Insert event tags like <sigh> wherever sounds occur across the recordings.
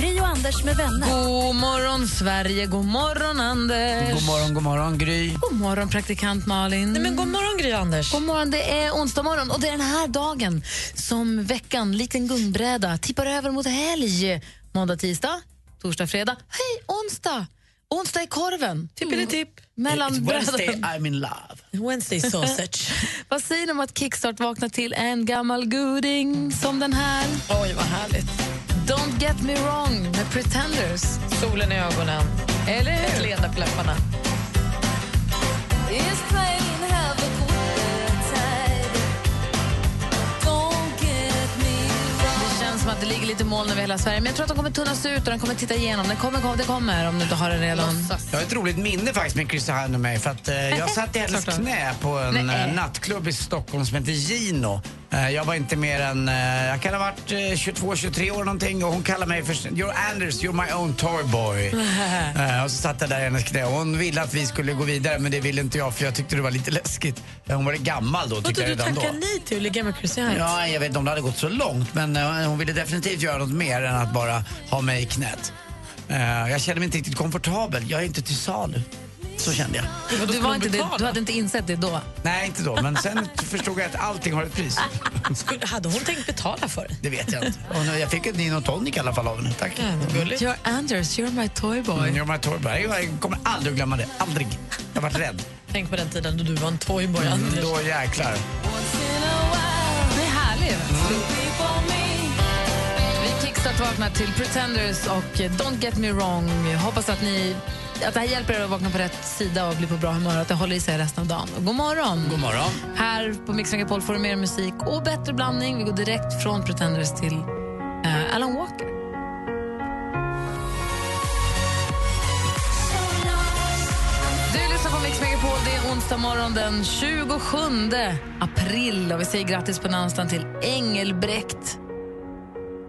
Gri och Anders med vänner. God morgon, Sverige. God morgon, Anders. God morgon, god morgon Gry. God morgon, praktikant Malin. Nej, men god morgon, Gry Anders. God morgon, det är onsdag morgon och det är den här dagen som veckan, likt en gungbräda, tippar över mot helg. Måndag, tisdag, torsdag, fredag. Hej, onsdag! Onsdag i korven. Tippelitipp. Mellan It's Wednesday bröderna. I'm in love. Wednesday sausage. <laughs> Vad säger ni om att Kickstart vaknar till en gammal goding som den här? Oj, vad härligt. Don't get me wrong med Pretenders. Solen i ögonen. Eller Ett hur? leende på läpparna. Det känns som att det ligger lite moln över hela Sverige. Men jag tror att de kommer tunnas ut och den kommer titta igenom. Den kommer, kom- det kommer om du inte har den redan. Jag har ett roligt minne faktiskt med Christer och mig. För att, eh, jag satt i hennes <laughs> knä på en Nej. eh, nattklubb i Stockholm som heter Gino. Eh, jag var inte mer än, eh, jag kan ha varit eh, 22-23 år någonting och hon kallade mig för You're Anders, you're my own toy boy. <laughs> Eh, och så satt jag där i hennes knä och hon ville att vi skulle gå vidare men det ville inte jag för jag tyckte det var lite läskigt. Eh, Hon var gammal då tyckte Vadå, jag du redan då. tackar nej till ligga med Chrissy Hines? Ja, jag vet inte om det hade gått så långt men eh, hon ville definitivt göra något mer än att bara ha mig i knät. Eh, jag kände mig inte riktigt komfortabel. Jag är inte till salu. Så kände jag. Du, var inte det, du hade inte insett det då? Nej, inte då. Men sen <laughs> förstod jag att allting har ett pris. Skulle, hade hon tänkt betala för det? Det vet jag inte. Och nu- jag fick ett gin och tonic i alla fall av henne. Tack. Gulligt. You're Anders, you're my toy boy. Mm, You're my toy boy. Jag kommer aldrig att glömma det. Aldrig. Jag har varit rädd. Tänk på den tiden då du var en toyboy, Mm, Anders. då jäklar. Det är härligt. Vi kickstart vaknar till Pretenders och Don't get me wrong. Hoppas att, ni, att det här hjälper er att vakna på rätt sida och bli på bra humör och att det håller i sig resten av dagen. God morgon! God morgon. Här på Mix Megapol får du mer musik och bättre blandning. Vi går direkt från Pretenders till eh, Alan Walker. Det är onsdag morgon den 27 april. Och vi säger grattis på namnsdagen till Engelbrekt.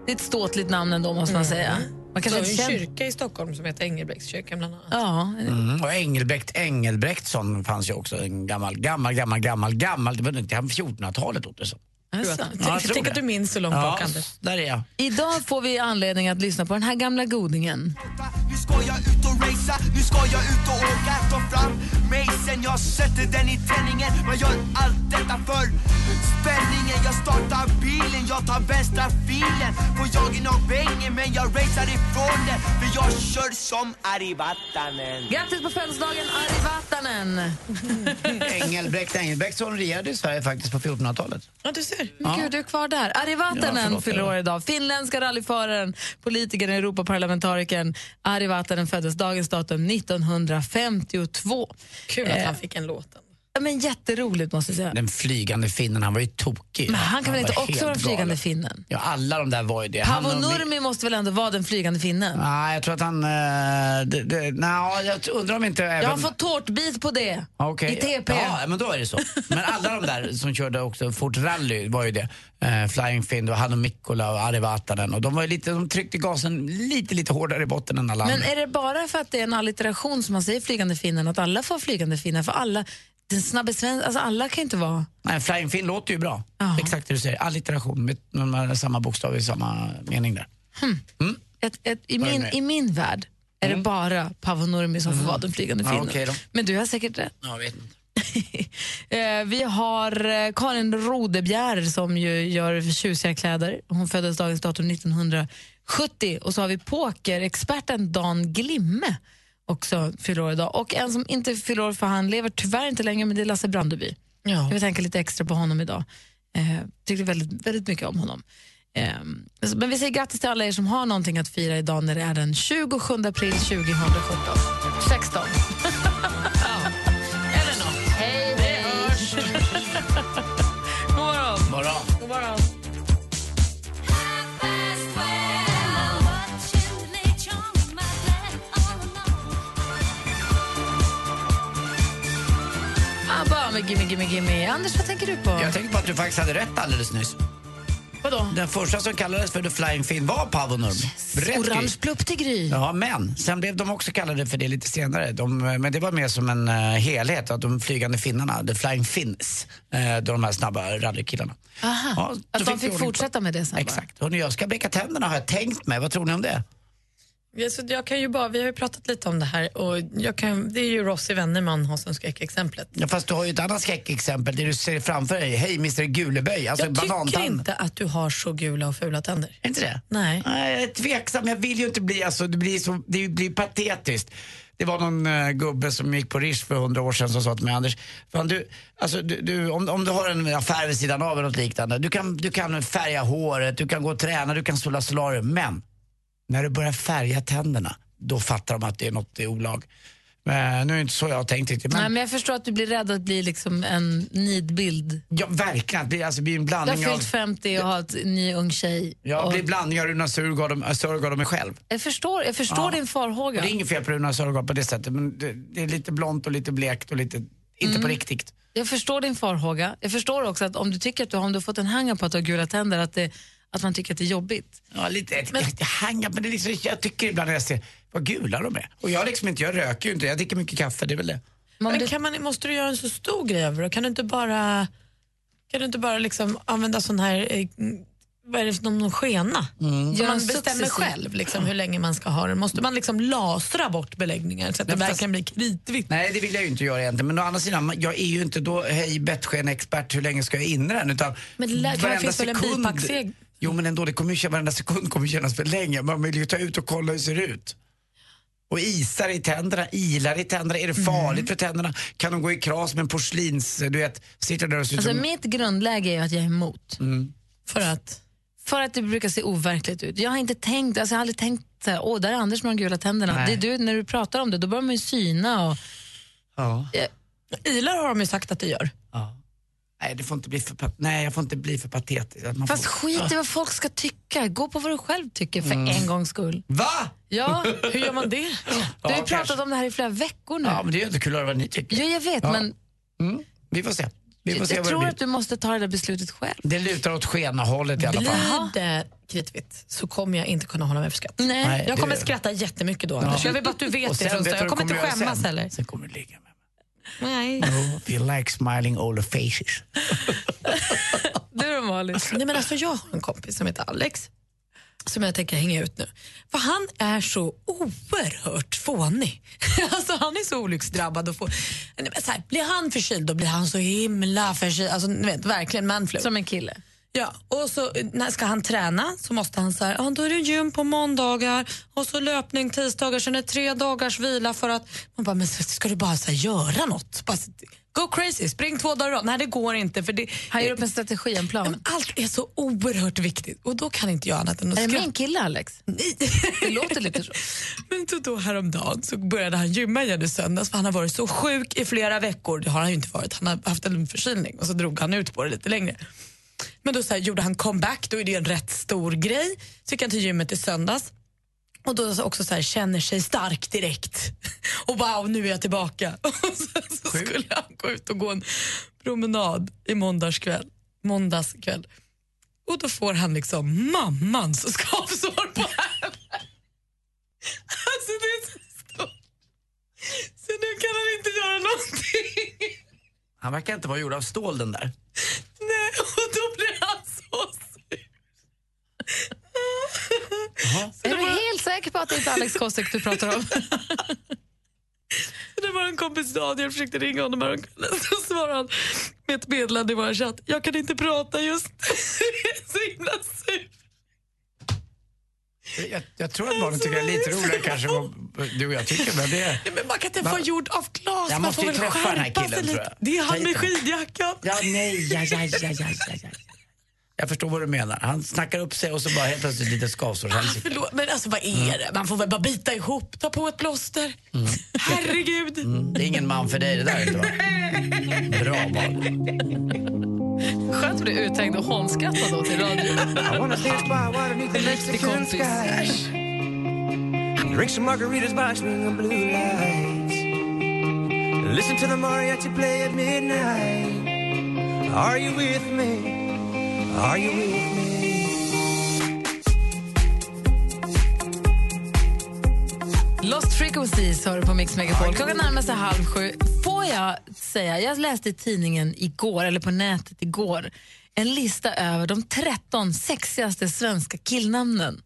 Det är ett ståtligt namn ändå, måste man säga. Man kanske inte en känner... kyrka i Stockholm som heter Engelbrektskyrkan bland annat. Ja, Mm. Och Engelbrekt Engelbrektsson fanns ju också. En gammal, gammal, gammal, gammal, gammal. Det var inte 1400-talet låter det som. alltså. Ja, Tänk det. att du minns så långt Ja, bak, Anders. där är jag. Idag får vi anledning att lyssna på den här gamla godingen. Nu ska jag ut och racea, nu ska jag ut och åka Ta fram mejseln, jag sätter den i tändningen Man gör allt detta för spänningen Jag startar bilen, jag tar vänstra filen Får jagen av bängen men jag racear ifrån den För jag kör som Ari Vatanen Grattis på födelsedagen, Ari Vatanen! <laughs> Engelbrekt Engelbrektsson regerade i Sverige faktiskt på 1400-talet. Ja, du ser. Men Gud, du är kvar där. Ari Ja, Vatanen fyller år idag. Finländska rallyföraren, politikern, Europaparlamentarikern. Ari Vatanen föddes dagens datum 1952. Kul att Eh, han fick en låt. Ja, Men jätteroligt måste jag säga. Den flygande finnen, han var ju tokig. Men han kan väl var inte också vara den flygande finnen? Ja, alla de där var ju det. Han Paavo och- Nurmi måste väl ändå vara den flygande finnen? Nej, jag tror att han... Uh, det, det, nej, jag undrar om inte även... Jag har fått tårtbit på det Okej. i TP. Ja, men då är det så. Men alla de där som körde också fort rally var ju det. Eh, Flying Finn, och Hannu Mikkola och Ari Vatanen. Och de, var ju lite, de tryckte gasen lite, lite hårdare i botten än alla Men andra. är det bara för att det är en allitteration som man säger flygande finnen, att alla får flygande finnen? För alla, den snabbe sven, alltså alla kan inte vara... Nej, Flying Finn låter ju bra. Ja. Exakt det du säger. Allitteration med, med samma bokstav i samma mening där. Ett, ett, i, min? I min värld är det bara Paavo Nurmi som får vara den flygande Mm. Ja, finnen. okej då. Men du har säkert rätt. Ja, vet inte. <laughs> Eh, Vi har eh, Karin Rodebjer som ju gör tjusiga kläder. Hon föddes dagens datum 1970. Och så har vi pokerexperten Dan Glimme också fyller år idag. Och en som inte fyller år för han lever tyvärr inte längre, men det är Lasse Brandeby. Ja. Jag vill tänka lite extra på honom idag. Eh, tyckte väldigt, väldigt mycket om honom. Eh, men vi säger grattis till alla er som har någonting att fira idag när det är den 27 april 2017. 16. <laughs> med Gimme Gimme Gimme. Anders, vad tänker du på? Jag tänker på att du faktiskt hade rätt alldeles nyss. Vadå? Den första som kallades för The Flying Finn var Paavo Nurmi. Rätt Orange Gry. plupp till Gry. Ja, men sen blev de också kallade för det lite senare. De, men det var mer som en uh, helhet, att de flygande finnarna, The Flying Finns, uh, de här snabba rallerkillarna. Aha, Ja, att de vi fick ordning på- fortsätta med det sen. Exakt. Hörrni, jag ska bleka tänderna har jag tänkt mig. Vad tror ni om det? Ja, så jag kan ju bara, vi har ju pratat lite om det här och jag kan, det är ju Rossi Wennerman har som skräckexemplet. Ja, fast du har ju ett annat skräckexempel där du ser framför dig, hej Mr Guleböj, alltså jag tycker banantand. inte att du har så gula och fula tänder. Är inte det? Nej. Nej, jag är tveksam. Jag vill ju inte bli, alltså, det blir, så, det blir patetiskt. Det var någon uh, gubbe som gick på Rish för hundra år sedan som sa till mig, Anders, fan, du, alltså, du, du, om, om du har en affär vid sidan av eller något liknande, du kan, du kan färga håret, du kan gå och träna, du kan sola solarium, men när du börjar färga tänderna, då fattar de att det är något i olag. Men nu är det inte så jag har tänkt riktigt. Men, Nej, men jag förstår att du blir rädd att bli liksom en nidbild. ja, verkligen, det blir, alltså, blir en Du har blandning av... fyllt 50 och har ett ny ung tjej. Ja, och blir blandning av Runa Surgard och, mig själv. jag förstår, jag förstår Ja. din farhåga. Det är inget fel på Runa Sörgard på det sättet, men det, det är lite blont och lite blekt och lite, inte Mm. på riktigt. Jag förstår din farhåga. Jag förstår också att om du tycker att du har, om du har fått en hang på att du har gula tänder, att, det, att man tycker att det är jobbigt. Ja, lite, men, jag, hänga, men det är liksom, jag tycker ibland när jag ser vad gula de är. Och jag, liksom inte, jag röker ju inte, jag dricker mycket kaffe, det är väl det. Men det, kan man, måste du göra en så stor grej över det? Kan du inte bara, kan du inte bara liksom använda sån här, eh, vad är det för någon, någon skena? Mm. Så Gör man bestämmer själv liksom, hur länge man ska ha den. Måste man liksom lasra bort beläggningar så att det Nej, verkligen blir kritvitt? Nej, det vill jag ju inte göra egentligen. Men å andra sidan, jag är ju inte då, hej bettsken-expert, hur länge ska jag in i den? Utan Men det lär- det varenda finns väl en sekund- bipackseg- Jo, men ändå, det kommer ju, varenda sekund kommer kännas för länge. Man vill ju ta ut och kolla hur det ser ut. Och isar i tänderna, ilar i tänderna. Är det farligt för tänderna? Kan de gå i kras med en porslins... Du vet, sitter där och ut alltså, som... mitt grundläge är att jag är emot. För att? För att det brukar se overkligt ut. Jag har inte tänkt, alltså jag har aldrig tänkt så åh där är Anders med de gula tänderna. Nej. Det är du, när du pratar om det, då börjar man ju syna och Ja. Ilar har de ju sagt att det gör. ja. Nej, det får inte bli för, Nej, jag får inte bli för patetisk. Att man Fast får... skit i vad folk ska tycka. Gå på vad du själv tycker för en gångs skull. Va? Ja, Hur gör man det? <laughs> du har ju Ja, pratat kanske. om det här i flera veckor nu. Ja, men det är ju inte kul att höra vad ni tycker. Jo, jag vet, Ja. men Mm. Vi får se. Vi får jag, se vad det tror att du måste ta det där beslutet själv. Det lutar åt skena-hållet i alla fall. Blir det kritvitt så kommer jag inte kunna hålla mig för skratt. Nej. Nej, Jag kommer det- skratta jättemycket då Anders. Jag vill bara att du vet det Jag kommer inte skämmas sen? heller. Sen kommer du ligga med. Nej. Oh, you like smiling all the faces. Du då Malin? Nej, men alltså, jag har en kompis som heter Alex som jag tänker hänga ut nu. För han är så oerhört fånig. <laughs> alltså, han är så olycksdrabbad. Och få... Nej, men så här, blir han förkyld då blir han så himla förkyld. Alltså, ni vet, verkligen manflu. Som en kille. Ja, och så när ska han träna så måste han här, ah, då är det gym på måndagar och så löpning tisdagar, sen är det tre dagars vila för att man bara, men ska du bara så här, göra något? Bara, go crazy, spring två dagar i rad. Nej, det går inte för det, Han gör upp en strategi, en plan. allt är så oerhört viktigt och då kan inte jag annat än att Är det min kille Alex? Nej. Det låter lite så. <laughs> Men då, då häromdagen så började han gymma igen i söndags för han har varit så sjuk i flera veckor. Det har han ju inte varit. Han har haft en förkylning och så drog han ut på det lite längre. Men då så här, gjorde han comeback, då är det en rätt stor grej. Så gick han till gymmet i söndags och då så också så här, känner sig stark direkt. <laughs> Och wow, nu är jag tillbaka. <laughs> Och sen så skulle han gå ut och gå en promenad i måndagskväll. Måndagskväll. Och då får han liksom mammans skavsår på händerna. <laughs> Alltså det är så stort. Så nu kan han inte göra någonting. Han verkar inte vara gjord av stål den där. Nej, och då blir han så sur. Är du helt säker på att det inte är Alex Kosek du pratar om? Det var en kompis Daniel försökte ringa honom häromkvällen. Så svarade han med ett meddelande i vår chatt. Jag kan inte prata just nu. Jag är så himla sur. Jag, jag tror att barnen tycker det är lite roligare kanske vad du och jag tycker. Men det är... Ja, Men man kan inte Va? vara gjord av glas. Jag man måste får ju väl träffa den här skärpa sig killen, tror lite. jag. Det är han med skidjackan. Ja, nej, ja, ja, ja, ja, ja, ja. Jag förstår vad du menar. Han snackar upp sig och så bara helt plötsligt lite. Förlåt, men alltså vad är det? Man får väl bara bita ihop, ta på ett plåster. Herregud. Mm, det är ingen man för dig det där inte va? <laughs> Bra val. Skönt att bli uthängd och hånskrattad åt i radio. En riktig kompis. Drink some margaritas by of blue lights. Listen to the mariachi play at midnight. Are you with me? Are you with me? Lost Frequencies har du på Mix Megapol. Klockan närmar sig halv sju. Får jag säga, jag läste i tidningen igår, eller på nätet igår, en lista över de 13 sexigaste svenska killnamnen.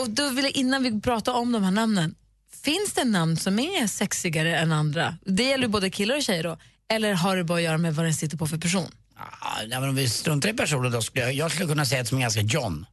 Och då vill jag, innan vi pratar om de här namnen, finns det namn som är sexigare än andra? Det gäller både killar och tjejer då. Eller har det bara att göra med vad den sitter på för person? Ah, nej, men om vi struntar i personer då skulle jag, jag skulle kunna säga ett som är ganska John.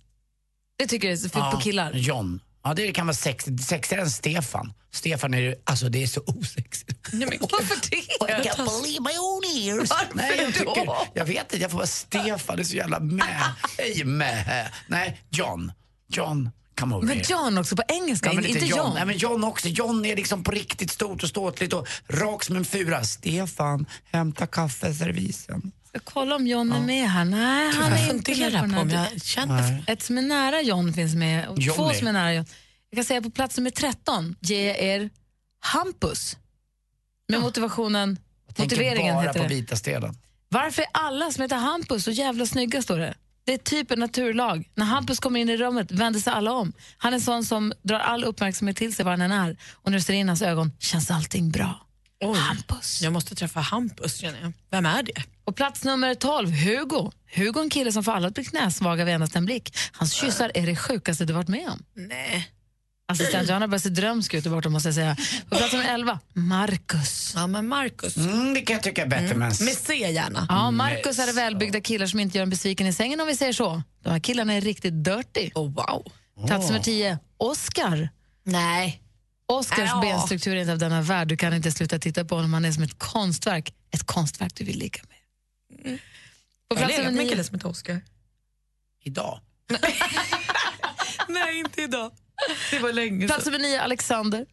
Det tycker är så fint på killar. John. Ja, det kan vara sexigt. Sexigare än Stefan. Stefan är ju, alltså det är så osexigt. <laughs> Varför det? I can't believe my own ears. Varför Nej, jag, då? tycker, jag vet inte, jag får vara Stefan, det är så jävla med. <laughs> Hej med. Nej, John. John, come over Men here. John också på engelska, Ja, men inte lite John. Nej, men John också. John är liksom på riktigt stort och ståtligt och rak som en fura. Stefan, hämta kaffeservisen. Jag kolla om John är med här. Nej, han jag är inte med på den på här. jag känner Ett som är nära John finns med och Johnny. två som är nära John. Jag kan säga på plats nummer 13 ger er Hampus. Med motivationen, Tänker motiveringen bara heter på det. vita stenen. Varför är alla som heter Hampus så jävla snygga står det? Det är typ en naturlag. När Hampus kommer in i rummet vänder sig alla om. Han är en sån som drar all uppmärksamhet till sig var han än är. Och när du ser in hans ögon känns allting bra. Hampus. Jag måste träffa Hampus känner jag. Vem är det? Och plats nummer 12, Hugo. Hugo är en kille som får alla att bli knäsvaga vid endast en blick. Hans kyssar är det sjukaste du varit med om. Nej. Assistent Johanna börjar se drömsk ut där borta måste jag säga. På plats nummer 11, Marcus. Ja, men Marcus. Mm, det kan jag tycka är bättre. Men... Med C gärna. Ja, Marcus är det välbyggda killar som inte gör en besviken i sängen om vi säger så. De här killarna är riktigt dirty. Oh, wow. Plats nummer 10, Oscar. Nej. Oscars Ja. benstruktur är inte av denna värld. Du kan inte sluta titta på honom. Han är som ett konstverk. Ett konstverk du vill ligga med. På Jag har plats legat med en 9, kille som heter Oscar. Idag. <laughs> Nej, inte idag. Det var länge plats nummer 9, Alexander.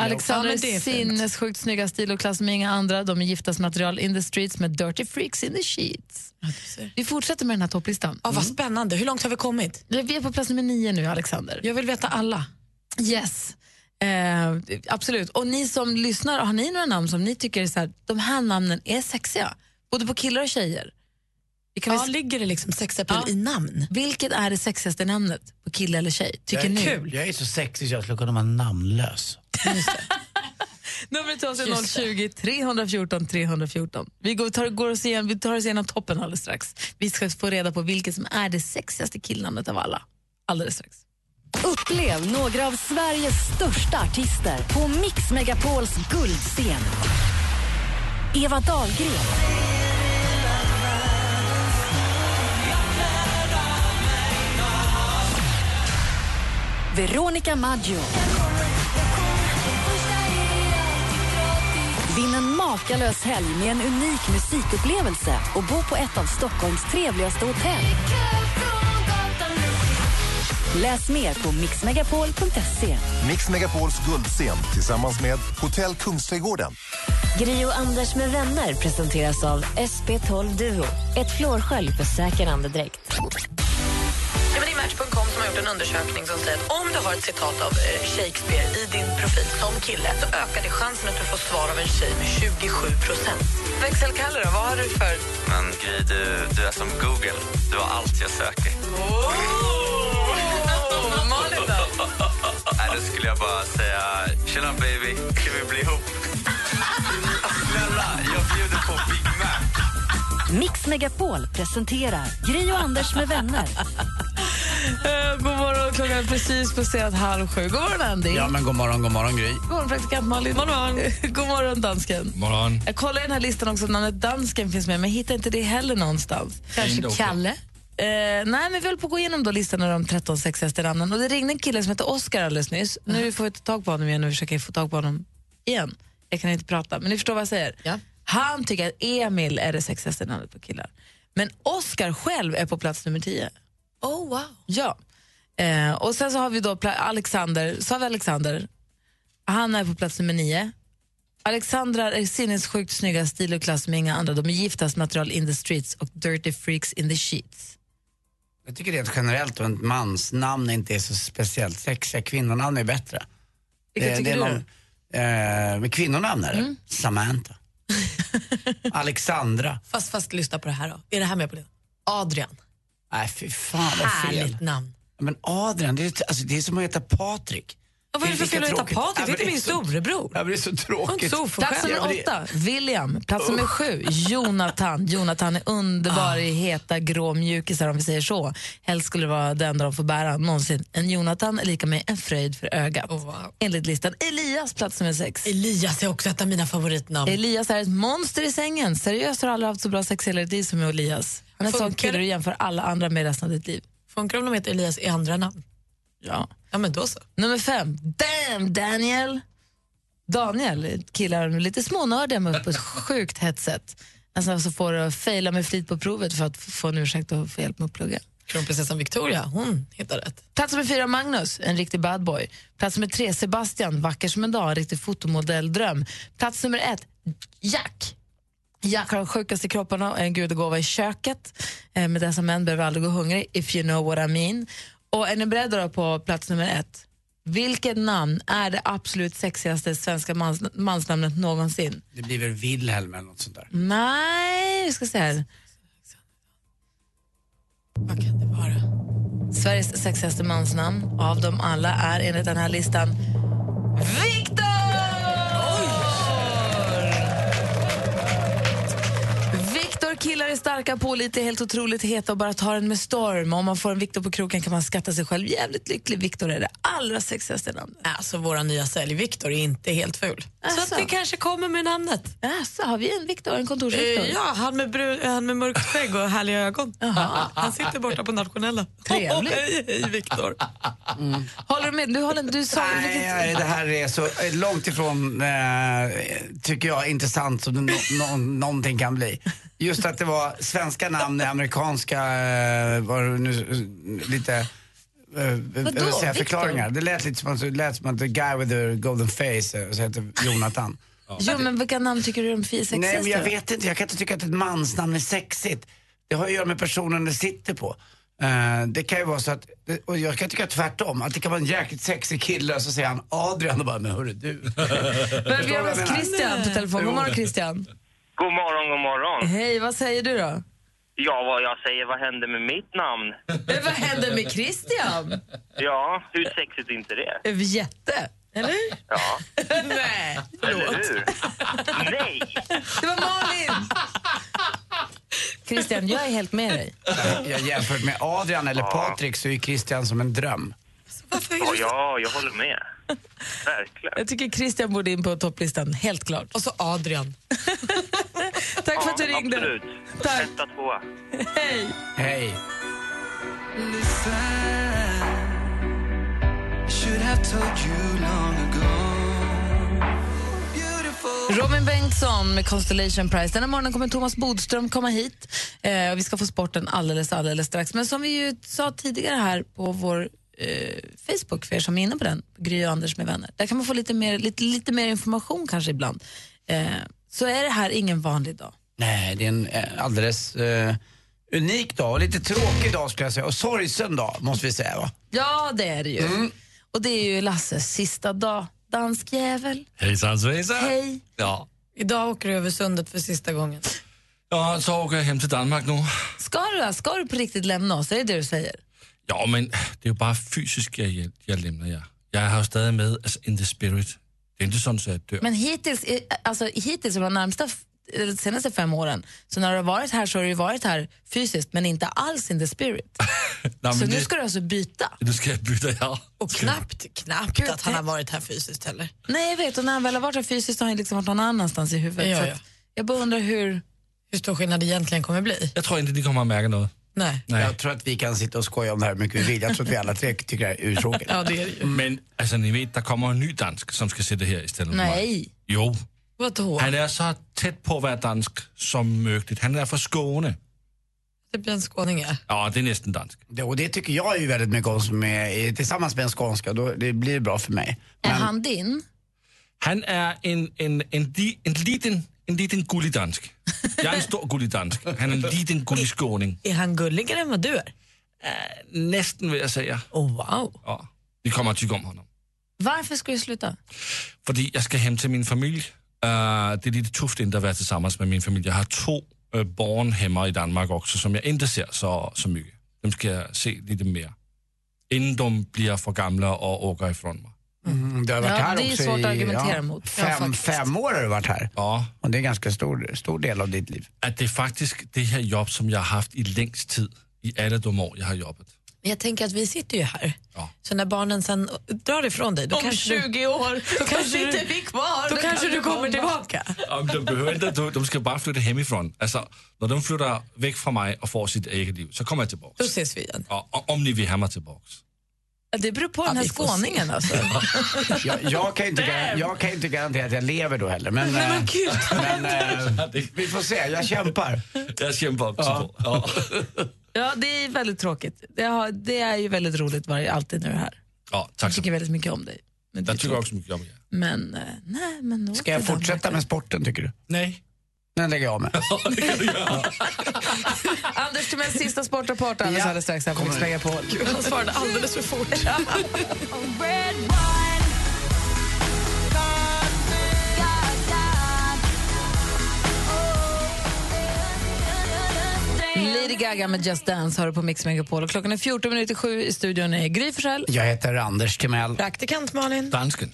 Alexander Ja, är sinnessjukt snygga stil och klass med inga andra. De är giftas material in the streets med dirty freaks in the sheets. Vi fortsätter med den här topplistan. Ja, vad spännande. Hur långt har vi kommit? Vi är på plats nummer nio nu, Alexander. Jag vill veta alla. Yes. Eh, absolut. Och ni som lyssnar, har ni några namn som ni tycker är så här, de här namnen är sexiga? Både på killar och tjejer. Vi kan Ja, väl, ligger det liksom sexapil Ja. i namn? vilket är det sexigaste namnet på kille eller tjej? Tycker jag, ni? är, jag är så sexig så jag skulle kunna vara namnlös. <laughs> Numret till oss är 020 314 314. Vi går, tar, går oss igen, vi tar oss igenom toppen alldeles strax. Vi ska få reda på vilket som är det sexigaste killnamnet av alla. Alldeles strax. Upplev några av Sveriges största artister på Mix Megapols guldscen. Eva Dahlgren. Veronica Maggio. Vinn en makalös helg med en unik musikupplevelse och bo på ett av Stockholms trevligaste hotell. Läs mer på mixmegapol.se. Mix Megapols guldscen tillsammans med Hotell Kungsträdgården. Gri och Anders med vänner presenteras av SP12 Duo. Ett flårskölj för säker andedräkt. Ja, det är Match.com som har gjort en undersökning som säger att om du har ett citat av eh, Shakespeare i din profil som kille så ökar det chansen att du får svar av en tjej med 27 procent. Växelkalle vad har du för... Men Gry, du, du är som Google. Du har allt jag söker. <laughs> Malin då? Nej, då skulle jag bara säga tjena baby, kan vi bli ihop? <laughs> Snälla, jag bjuder på Big. Mix Megapol presenterar Gri och Anders med vänner. Eh, god morgon, klockan är precis passerat halv sju. God morgon, Andy. Ja, men god morgon, god morgon Gry. God morgon, praktikant Malin. God morgon, <laughs> god morgon dansken. Morgon. Jag kollar i den här listan också namnet dansken finns med, men jag hittar inte det heller någonstans. Kanske. Kalle? Eh, nej, men vi höll på att gå igenom då listan av de 13 sexigaste namnen och det ringde en kille som heter Oscar alldeles nyss. Nu får vi ta tag på honom igen och försöker få tag på honom igen. Jag kan inte prata, men ni förstår vad jag säger. Ja. Han tycker att Emil är det sexigaste namnet på killar. Men Oscar själv är på plats nummer 10. Oh, wow. Ja. Eh, och sen så har vi då Alexander, så har vi Alexander. Han är på plats nummer nio. Alexandra är sinnessjukt snygga, stil och klass med inga andra. De är giftast material in the streets och dirty freaks in the sheets. Jag tycker rent generellt att ett mans namn inte är så speciellt sexiga. Kvinnonamn är bättre. Vilka tycker det är du någon- Eh, med kvinnonamn är det. Mm. Samantha. <laughs> Alexandra. Fast, fast lyssna på det här då. Är det här med på det? Adrian. Nej, fy fan vad fel. Härligt namn. Men Adrian, det är, alltså, det är som att heta Patrik. Ja, vad är det för fel att heta. Patrik? Det är min så- storebror. Ja, det är så tråkigt. så Plats nummer åtta, William. Plats nummer sju, Jonathan. Jonathan är underbar i heta grå mjukisar om vi säger så. Helst skulle det vara den de får bära någonsin. En Jonathan är lika med en fröjd för ögat. Oh, wow. Enligt listan. Elias, plats nummer sex. Elias är också ett av mina favoritnamn. Elias är ett monster i sängen. Seriöst har aldrig haft så bra sex hela ditt liv som med Elias. Han är en sån kille du jämför alla andra med resten av ditt liv. Funkar det om de heter Elias i andra namn? Ja. Ja, men då så. Nummer fem, Damn Daniel. Daniel, killar är lite smånördiga men på ett <laughs> sjukt hett sätt. Alltså så får du faila med flit på provet för att få en ursäkt och få hjälp med att plugga. Kronprinsessan Victoria, hon hittar rätt. Plats nummer fyra, Magnus, en riktig bad boy. Plats nummer tre, Sebastian, vacker som en dag, en riktig fotomodelldröm. Plats nummer ett, Jack. Jack har den sjukaste kroppen och en gudagåva i köket. Eh, med dessa män behöver aldrig gå hungrig, if you know what I mean. Och är ni beredda på plats nummer ett? Vilket namn är det absolut sexigaste svenska mans, mansnamnet någonsin? Det blir väl Wilhelm eller något sånt där. Nej, vi ska se här. Vad kan det vara? Sveriges sexigaste mansnamn av dem alla är enligt den här listan Viktor! Killar är starka, pålitliga, helt otroligt heta och bara tar en med storm. Om man får en Viktor på kroken kan man skatta sig själv jävligt lycklig. Viktor är det allra sexigaste namnet. Alltså, vår nya sälj Viktor är inte helt ful. Så Asså? att det kanske kommer med namnet. Alltså, har vi en Viktor, en kontorsviktor? Eh, ja, han med, brun, han med mörkt skägg och härliga ögon. Han sitter borta på nationella. Trevligt. hej, hej, Viktor. Håller du med? Du, håller, du sa... Nej, nej, det här är så långt ifrån, eh, tycker jag, intressant som det no, no, någonting kan bli. Just att det var svenska namn i amerikanska, eh, var det nu, eh, lite, eh, jag vill säga förklaringar. Det lät lite som att, det lät som att the guy with the golden face, så heter Jonathan. Jo, men vilka namn tycker du är sexigaste? Nej, men jag vet inte. Jag kan inte tycka att ett mansnamn är sexigt. Det har att göra med personen det sitter på. Eh, det kan ju vara så att, och jag kan tycka tvärtom, att det kan vara en jäkligt sexig kille och så säger han Adrian och bara, men hörru du. <laughs> Men vi har vad med oss? Christian på telefon. God morgon Christian. God morgon, god morgon. Hej, vad säger du då? Ja, vad jag säger, vad hände med mitt namn? Eh, vad händer med Christian? Ja, hur sexigt är inte det? Jätte. Eller? Ja, <laughs> Nej, eller hur? Nej! Det var Malin! Christian, jag är helt med dig. Jag jämfört med Adrian eller Patrik så är Christian som en dröm. Varför är Ja, det ja, jag håller med. <laughs> Verkligen. Jag tycker Christian borde in på topplistan, helt klart. Och så Adrian. <laughs> Tack för att du Ja, ringde. Absolut. Tack. Etta, tvåa. Hej. Hej. Robin Bengtsson med Constellation Prize. Den här morgonen kommer Thomas Bodström komma hit. Eh, och vi ska få sporten alldeles, alldeles strax. Men som vi ju sa tidigare här på vår eh, Facebook, för er som är inne på den, Gry och Anders med vänner. Där kan man få lite mer, lite, lite mer information kanske ibland. Eh, så är det här ingen vanlig dag. Nej, det är en eh, alldeles eh, unik dag och lite tråkig dag skulle jag säga. Och sorgsen dag måste vi säga va? Ja, det är det ju. Och det är ju Lasses sista dag. Dansk jävel. Hejsan svejsan. Hej. Ja. Idag åker du över sundet för sista gången. ja, så åker jag hem till Danmark nu. Ska du, ska du på riktigt lämna oss? Är det det du säger? Ja, men det är ju bara fysiskt jag, jag lämnar er. Jag har stadig med alltså, in the spirit. Det är inte sånt så jag dör. Men hittills, eh, alltså, hittills de närmsta eh, de senaste fem åren, så när du har varit här så har du varit här fysiskt men inte alls in the spirit. <laughs> Nej, så nu det, ska du alltså byta? Nu ska jag byta, ja. Och knappt, knappt att han har varit här fysiskt heller. Nej, jag vet. Och när han väl har varit här fysiskt har han liksom varit någon annanstans i huvudet. Ja, ja. Jag bara undrar hur... Hur stor skillnad det egentligen kommer bli. Jag tror inte ni kommer att märka något. Nej. Nej. Jag tror att vi kan sitta och skoja om det här hur mycket vi vill. Jag tror att vi alla tre tycker det här är urtråkigt. Ja, det är det ju. Men alltså, ni vet, det kommer en ny dansk som ska sitta här istället för mig. Nej. Jo, Vadå? han är så tätt på att vara dansk som möjligt. Han är från Skåne. Det blir en skåning, ja. Ja, det är nästan dansk. Det, och det tycker jag är ju väldigt mycket om som är tillsammans med en skånska. Då, det blir bra för mig. Är han din? Han är en, en, en, li, en liten, en liten gullig dansk. <laughs> Jag är en stor gullig dansk. Han är en liten gullig skåning. Är han gulligare än vad du är? Nästan vill jag säga. Oh, wow. Ja, ni kommer att tycka om honom. Varför ska du sluta? Fordi jeg skal hem til min familie. Uh, det er lidt tufft ikke at være tillsammans med min familie. Jeg har to uh, barn hemma i Danmark också som jag inte ser så, så mycket. Dem ska jag se lite mer. Innan de blir för gamla och åker ifrån mig. Mm, du har varit Ja, här det är också svårt i, att argumentera mot. Ja, Fem, faktiskt. fem år har du varit här. Ja. Och det är en ganska stor, stor del av ditt liv. Att det är faktiskt det här jobb som jag har haft i längst tid i alla de år jag har jobbat. Jag tänker att vi sitter ju här. Så när barnen sen drar ifrån dig, då Om kanske 20 år, <laughs> då kanske sitter du, vi kvar. Då Då kanske kan du kommer komma. tillbaka. Ja, de, behöver inte, de, de ska bara flytta hemifrån. Alltså, när de flyttar väck från mig och får sitt eget liv så kommer jag tillbaka. Då ses vi igen. Ja, om ni vill ha mig tillbaka. Ja, Det beror på den här skåningen alltså. <laughs> Jag, jag, kan inte, jag kan inte garantera att jag lever då heller. Men, Nej, men eh, gud. men eh, vi får se, jag kämpar. Jag kämpar också Ja. på. Ja. Ja, det är väldigt tråkigt. Det, har, det är ju väldigt roligt varje, alltid när du är här. Ja, Jag tack så tycker väldigt mycket om dig. Men, Jag tycker tråkigt. också mycket om er. men eh, nej, men Ska jag fortsätta med sporten tycker du? Nej. Den lägger jag av med. <laughs> Anders Timells sista sportrapport alldeles, alldeles strax här på Mix Megapol. Han svarade alldeles för fort. <laughs> Lady Gaga med Just Dance har du på Mix Megapol. Och klockan är 14 minuter sju i studion är Gry Forssell. Jag heter Anders Timell. Praktikant Malin. Dansken.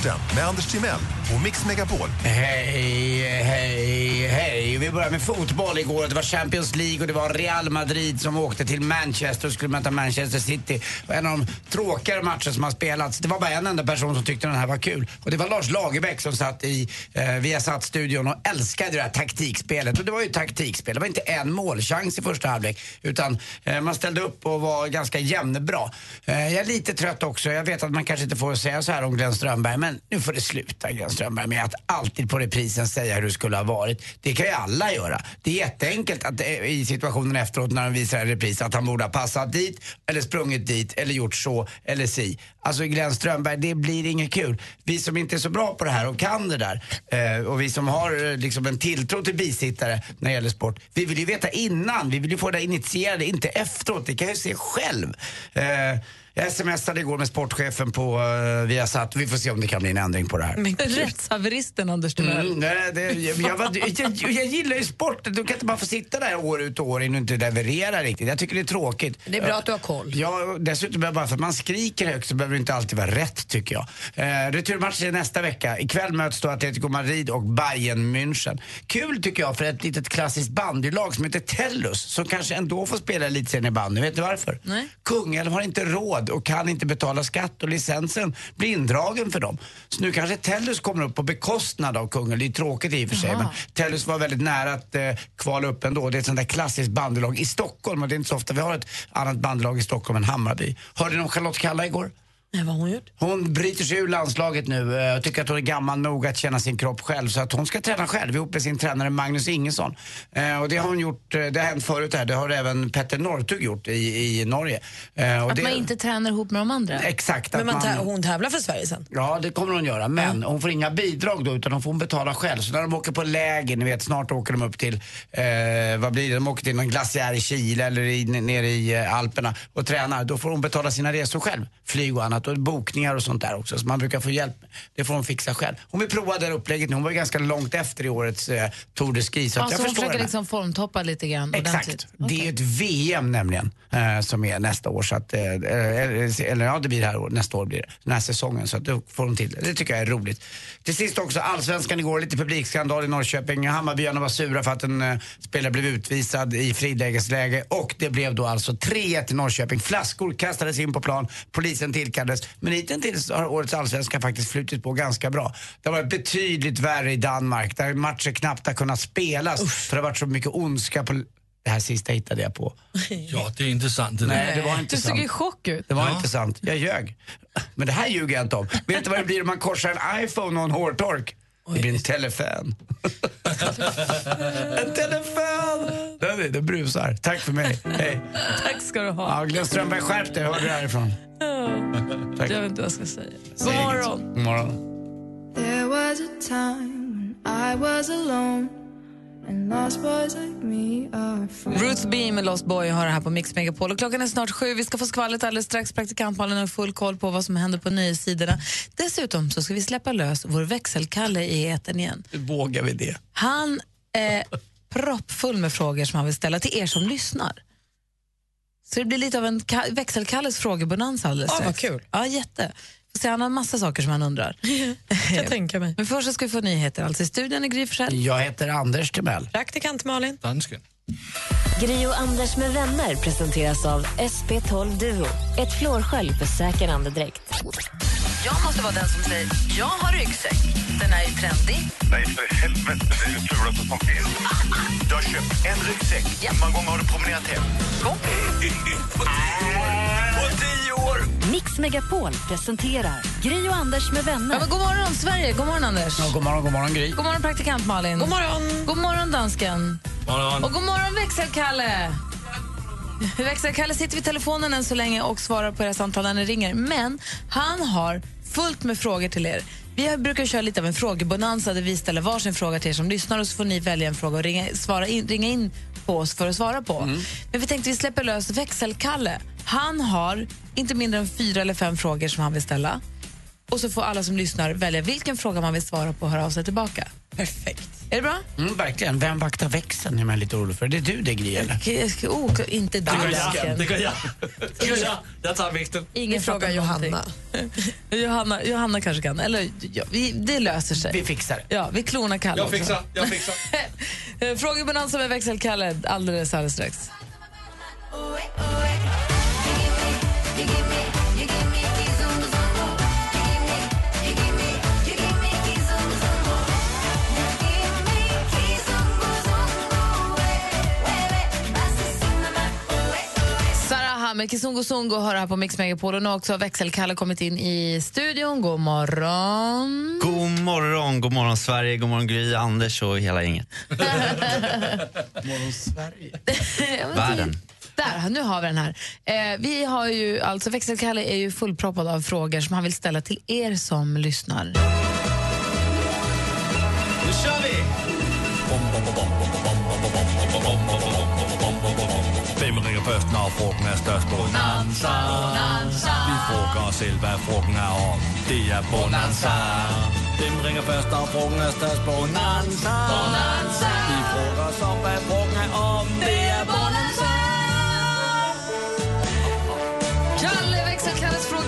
Sporten med Anders Timell och Mix Megapol. Hej, hej, hej. Vi börjar med fotboll igår. Det var Champions League och det var Real Madrid som åkte till Manchester och skulle möta Manchester City. Det var en av de tråkigare matcher som har spelats. Det var bara en enda person som tyckte den här var kul. Och det var Lars Lagerbäck som satt i eh, Viasat-studion och älskade det här taktikspelet. Och det var ju taktikspel. Det var inte en målchans i första halvlek. Utan eh, man ställde upp och var ganska jämnbra. Eh, jag är lite trött också. Jag vet att man kanske inte får säga så här om Glenn Strömberg. Men nu får det sluta Glenn Strömberg med att alltid på reprisen säga hur det skulle ha varit. Det kan ju alla göra. Det är jätteenkelt att eh, i situationen efteråt när de visar en repris att han borde ha passat dit eller sprungit dit eller gjort så eller si. Alltså Glenn Strömberg, det blir inget kul. Vi som inte är så bra på det här och kan det där eh, och vi som har eh, liksom en tilltro till bisittare när det gäller sport. Vi vill ju veta innan, vi vill ju få det initierade, inte efteråt. Det kan jag ju se själv. Jag smsade igår med sportchefen på uh, Viasat. Vi får se om det kan bli en ändring på det här. Rättshaveristen Anders Timell. Mm, nej, det, jag, jag, var- jag, jag gillar ju sport. Du kan inte bara få sitta där år ut och år in och inte leverera riktigt. Jag tycker det är tråkigt. Det är bra att du har koll. Ja, dessutom bara för att man skriker högt så behöver det inte alltid vara rätt tycker jag. Eh, returmatch är nästa vecka. Ikväll möts då Atletico Madrid och Bayern München. Kul tycker jag för ett litet klassiskt bandylag som heter Tellus som kanske ändå får spela elitserien i bandy. Vet ni varför? Nej. Kungälv har inte råd och kan inte betala skatt och licensen blir indragen för dem. Så nu kanske Tellus kommer upp på bekostnad av Kungälv. Det är tråkigt i och för sig Jaha. men Tellus var väldigt nära att eh, kvala upp ändå. Det är ett sånt där klassiskt bandylag i Stockholm och det är inte så ofta vi har ett annat bandylag i Stockholm än Hammarby. Hörde ni om Charlotte Kalla igår? Nej, vad har hon gjort? Hon bryter sig ur landslaget nu eh, och tycker att hon är gammal nog att känna sin kropp själv. Så att hon ska träna själv ihop med sin tränare Magnus Ingesson. Eh, och det har hon gjort, eh, det har hänt förut här. Det har även Petter Northug gjort i, i Norge. Eh, och Att det, man inte tränar ihop med de andra. Exakt. Men man hon tävlar för Sverige sen. Ja, det kommer hon göra. Men hon får inga bidrag då, utan hon får betala själv. Så när de åker på läger, ni vet, snart åker de upp till, eh, vad blir det, de åker till någon glaciär i Chile eller i, nere i eh, Alperna och tränar. Då får hon betala sina resor själv. Flyg och annat och bokningar och sånt där också. Så man brukar få hjälp. Det får hon fixa själv. Hon vill prova det här upplägget nu. Hon var ju ganska långt efter i årets eh, Tour de Ski. Så Alltså hon försöker liksom formtoppa lite grann. Exakt. Det är ju ett VM nämligen eh, som är nästa år. Så att, eh, eller, eller ja, det blir det här år, nästa år blir det. Den här säsongen. Så att då får de till det. Det tycker jag är roligt. Till sist också, allsvenskan igår, lite publikskandal i Norrköping. Hammarbyarna var sura för att en eh, spelare blev utvisad i frilägesläge. Och det blev då alltså 3-1 till Norrköping. Flaskor kastades in på plan, polisen tillkallades. Men hittills har årets allsvenska faktiskt flutit på ganska bra. Det har varit betydligt värre i Danmark där matcher knappt har kunnat spelas. För det har varit så mycket ondska på det här sista hittade jag på. <laughs> Ja, det är inte sant. Det Nej, det var inte Du såg i chock ut. Det var Ja. inte sant. Jag ljög. Men det här ljuger jag inte om. Vet du vad det blir om man korsar en iPhone och en hårtork? Det blir en telefon. <laughs> en telefon! Den, är- den brusar. Tack för mig. Hej. Tack ska du ha. Ja, Glenn Strömberg, skärp dig. Hörde du härifrån? Tack. Jag vet inte vad jag ska säga. Säg God morgon. God morgon. There was a time when I was alone. Ruth B med Lost Boy har det här på Mix Megapol. Och klockan är snart sju. Vi ska få skvallret alldeles strax. Praktikantmalen har full koll på vad som händer på nyhetssidorna. Dessutom så ska vi släppa lös vår växelkalle i etern igen. Hur vågar vi det? Han är <laughs> proppfull med frågor som han vill ställa till er som lyssnar. Så det blir lite av en ka- växelkalles frågebonanza alldeles Ah, vad strax. kul. Ja, jätte. Se, han har en massa saker som han undrar. <laughs> jag <laughs> tänka mig. Men först så ska vi få nyheter. Alltså i studion är Gry Forssell. Jag heter Anders Timell. Praktikant Malin. Dansken. Gri och Anders med vänner presenteras av SP12 Duo. Ett flårskölj för säker andedräkt. Jag måste vara den som säger, jag har ryggsäck. Den är ju trendig. Nej, för helvete. Det är det fulaste som finns. Du har köpt en ryggsäck. Hur många gånger har du promenerat hem? På tio år! Mix Megapol presenterar Gri och Anders med vänner. Ja, men god morgon, Sverige. God morgon, Anders. Ja, god morgon, god morgon Gry. God morgon, praktikant Malin. God morgon. God morgon, dansken. Morgon. Och god morgon, växelkalle. Växelkalle sitter vid telefonen än så länge och svarar på era samtal när ni ringer. Men han har fullt med frågor till er. Vi brukar köra lite av en frågebonanza där vi ställer varsin fråga till er som lyssnar och så får ni välja en fråga och ringa, svara in, ringa in på oss för att svara på. Men vi tänkte vi släpper lös växelkalle. Han har inte mindre än fyra eller fem frågor som han vill ställa. Och så får alla som lyssnar välja vilken fråga man vill svara på och höra av sig tillbaka. Perfekt. Är det bra? Mm, verkligen. Vem vaktar växeln är man lite orolig för. Det är du det Gry eller? Jag ska, oh, inte du, Det gör jag. <laughs> Det gör jag. Det jag. Jag tar vikten. Ingen någonting. Johanna. <laughs> Johanna. Johanna kanske kan. Eller, ja, vi, det löser sig. Vi fixar det. Ja, vi klonar Kalle Jag också. fixar. Jag fixar. <laughs> Frågebonanza med växelkalle alldeles, alldeles strax. Hammer, Kizungo Zungo hör här på Mix Megapol och nu har också växelkalle kommit in i studion. God morgon. God morgon, god morgon Sverige, god morgon Gry, Anders och hela gänget. Morgon Sverige. Världen. Där, nu har vi den här. Eh, vi har ju, alltså växelkalle är ju fullproppad av frågor som han vill ställa till er som lyssnar. Nu kör vi! Vem ringer först när frågan är på Bonanza. Vi frågar os selv, hvad frugten er om. Det är bonanza. Vem ringer först när frågan är på Bonanza. Vi frågar os om hvad frugten er om. Det är bonanza.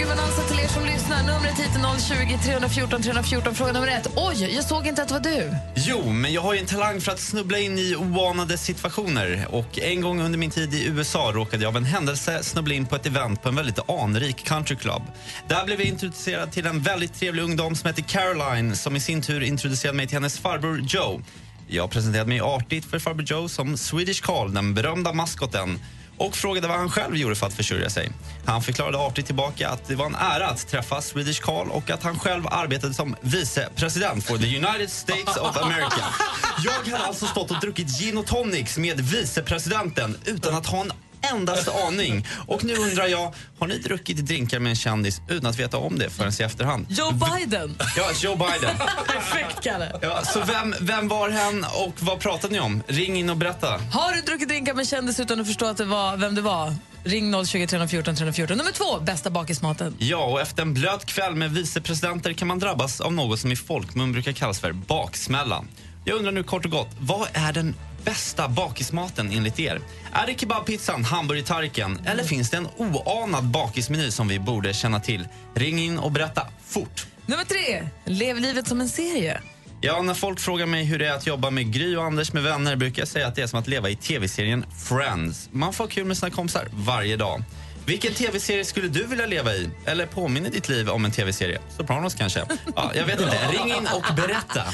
Växelkalles till er som lyssnar. Numret hit är 020 314 314. Fråga nummer ett. Oj, jag såg inte att det var du. Jo, men jag har ju en talang för att snubbla in i oanade situationer. Och en gång under min tid i USA råkade jag av en händelse snubbla in på ett event på en väldigt anrik countryclub. Där blev jag introducerad till en väldigt trevlig ungdom som heter Caroline som i sin tur introducerade mig till hennes farbror Joe. Jag presenterade mig artigt för farbror Joe som Swedish Carl, den berömda maskoten och frågade vad han själv gjorde för att försörja sig. Han förklarade artigt tillbaka att det var en ära att träffa Swedish Carl och att han själv arbetade som vicepresident för the United States of America. <laughs> Jag hade alltså stått och druckit gin och tonics med vicepresidenten utan att ha en endaste aning. Och nu undrar jag, har ni druckit drinkar med en kändis utan att veta om det förrän i efterhand? Joe Biden. Ja, Joe Biden. <laughs> Perfekt, Kalle. Ja, så vem, vem var hen och vad pratade ni om? Ring in och berätta. Har du druckit drinkar med kändis utan att förstå att det var, vem det var? Ring 020 314 314. Nummer två, bästa bakismaten. Ja, och efter en blöt kväll med vicepresidenter kan man drabbas av något som i folkmun brukar kallas för baksmälla. Jag undrar nu kort och gott, vad är den bästa bakismaten enligt er? Är det kebabpizzan, hamburgertallriken eller finns det en oanad bakismeny som vi borde känna till? Ring in och berätta fort. Nummer tre, lev livet som en serie. Ja, när folk frågar mig hur det är att jobba med Gry och Anders med vänner brukar jag säga att det är som att leva i tv-serien Friends. Man får kul med sina kompisar varje dag. Vilken tv-serie skulle du vilja leva i? Eller påminner ditt liv om en tv-serie? Sopranos kanske? Ja, jag vet inte. Ring in och berätta.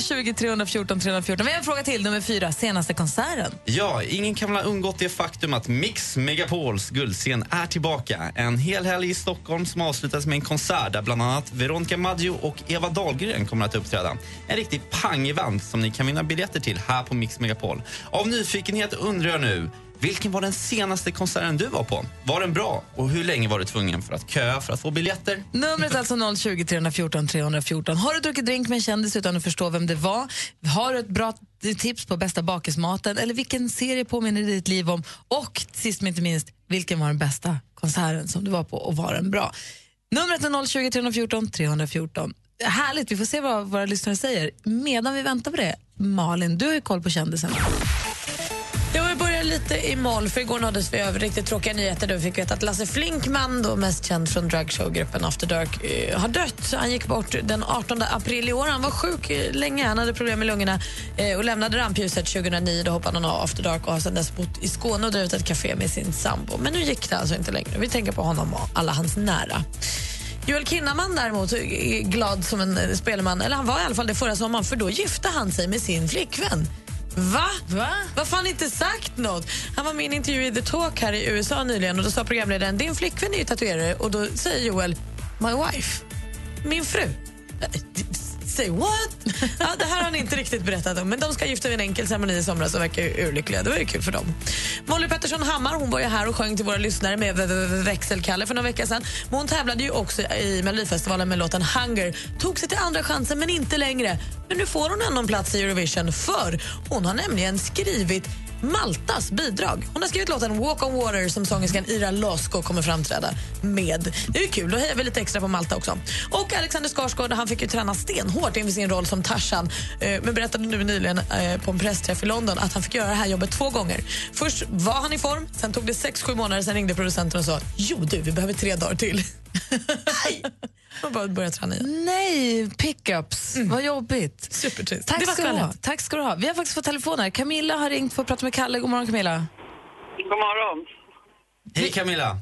020 314 314. Vi har en fråga till, nummer fyra, senaste konserten. Ja, ingen kan väl ha undgått det faktum att Mix Megapols guldscen är tillbaka. En hel helg i Stockholm som avslutas med en konsert där bland annat Veronica Maggio och Eva Dahlgren kommer att uppträda. En riktig pang-event som ni kan vinna biljetter till här på Mix Megapol. Av nyfikenhet undrar jag nu, vilken var den senaste konserten du var på? Var den bra? Och hur länge var du tvungen för att köa för att få biljetter? Numret är alltså 020 314 314. Har du druckit drink med en kändis utan att förstå vem det var? Har du ett bra tips på bästa bakismaten? Eller vilken serie påminner ditt liv om? Och sist men inte minst, vilken var den bästa konserten som du var på och var den bra? Numret är 020 314 314. Härligt, vi får se vad våra lyssnare säger. Medan vi väntar på det, Malin, du har ju koll på kändisarna. Lite i moll, för igår nåddes vi av riktigt tråkiga nyheter då vi fick veta att Lasse Flinkman, då mest känd från dragshowgruppen After Dark, eh, har dött. Han gick bort den 18 april i år. Han var sjuk eh, länge, han hade problem med lungorna eh, och lämnade rampljuset 2009. Då hoppade han av After Dark och har sedan dess bott i Skåne och drivit ett café med sin sambo. Men nu gick det alltså inte längre. Vi tänker på honom och alla hans nära. Joel Kinnaman däremot är glad som en eh, spelman, eller han var i alla fall det förra sommaren, för då gifte han sig med sin flickvän. Va? Va? Varför har han inte sagt något? Han var med i en intervju i The Talk här i USA nyligen och då sa programledaren din flickvän är ju tatuerare och då säger Joel my wife, min fru. Say what? Ja, det här har han inte riktigt berättat om, men de ska gifta vid en enkel ceremoni i somras och verkar ju urlyckliga. Det var ju kul för dem. Molly Pettersson Hammar hon var ju här och sjöng till våra lyssnare med Växelkalle för några veckor sedan. Men hon tävlade ju också i Melodifestivalen med låten Hunger. Tog sig till andra chansen, men inte längre. Men nu får hon ändå en plats i Eurovision för hon har nämligen skrivit Maltas bidrag. Hon har skrivit låten Walk on Water som sångerskan Ira Losko kommer framträda med. Det är kul, då hejar vi lite extra på Malta också. Och Alexander Skarsgård han fick ju träna stenhårt inför sin roll som Tarzan eh, men berättade nu nyligen eh, på en pressträff i London att han fick göra det här jobbet två gånger. Först var han i form, sen tog det sex, sju månader, sen ringde producenten och sa jo du, vi behöver tre dagar till. <laughs> och bara börja träna igen. Nej, pickups. Vad jobbigt. Supertrist. Tack ska, du ha. Tack ska du ha. Vi har faktiskt fått telefon här. Camilla har ringt för att prata med Kalle. God morgon Camilla. God morgon. Hej Camilla!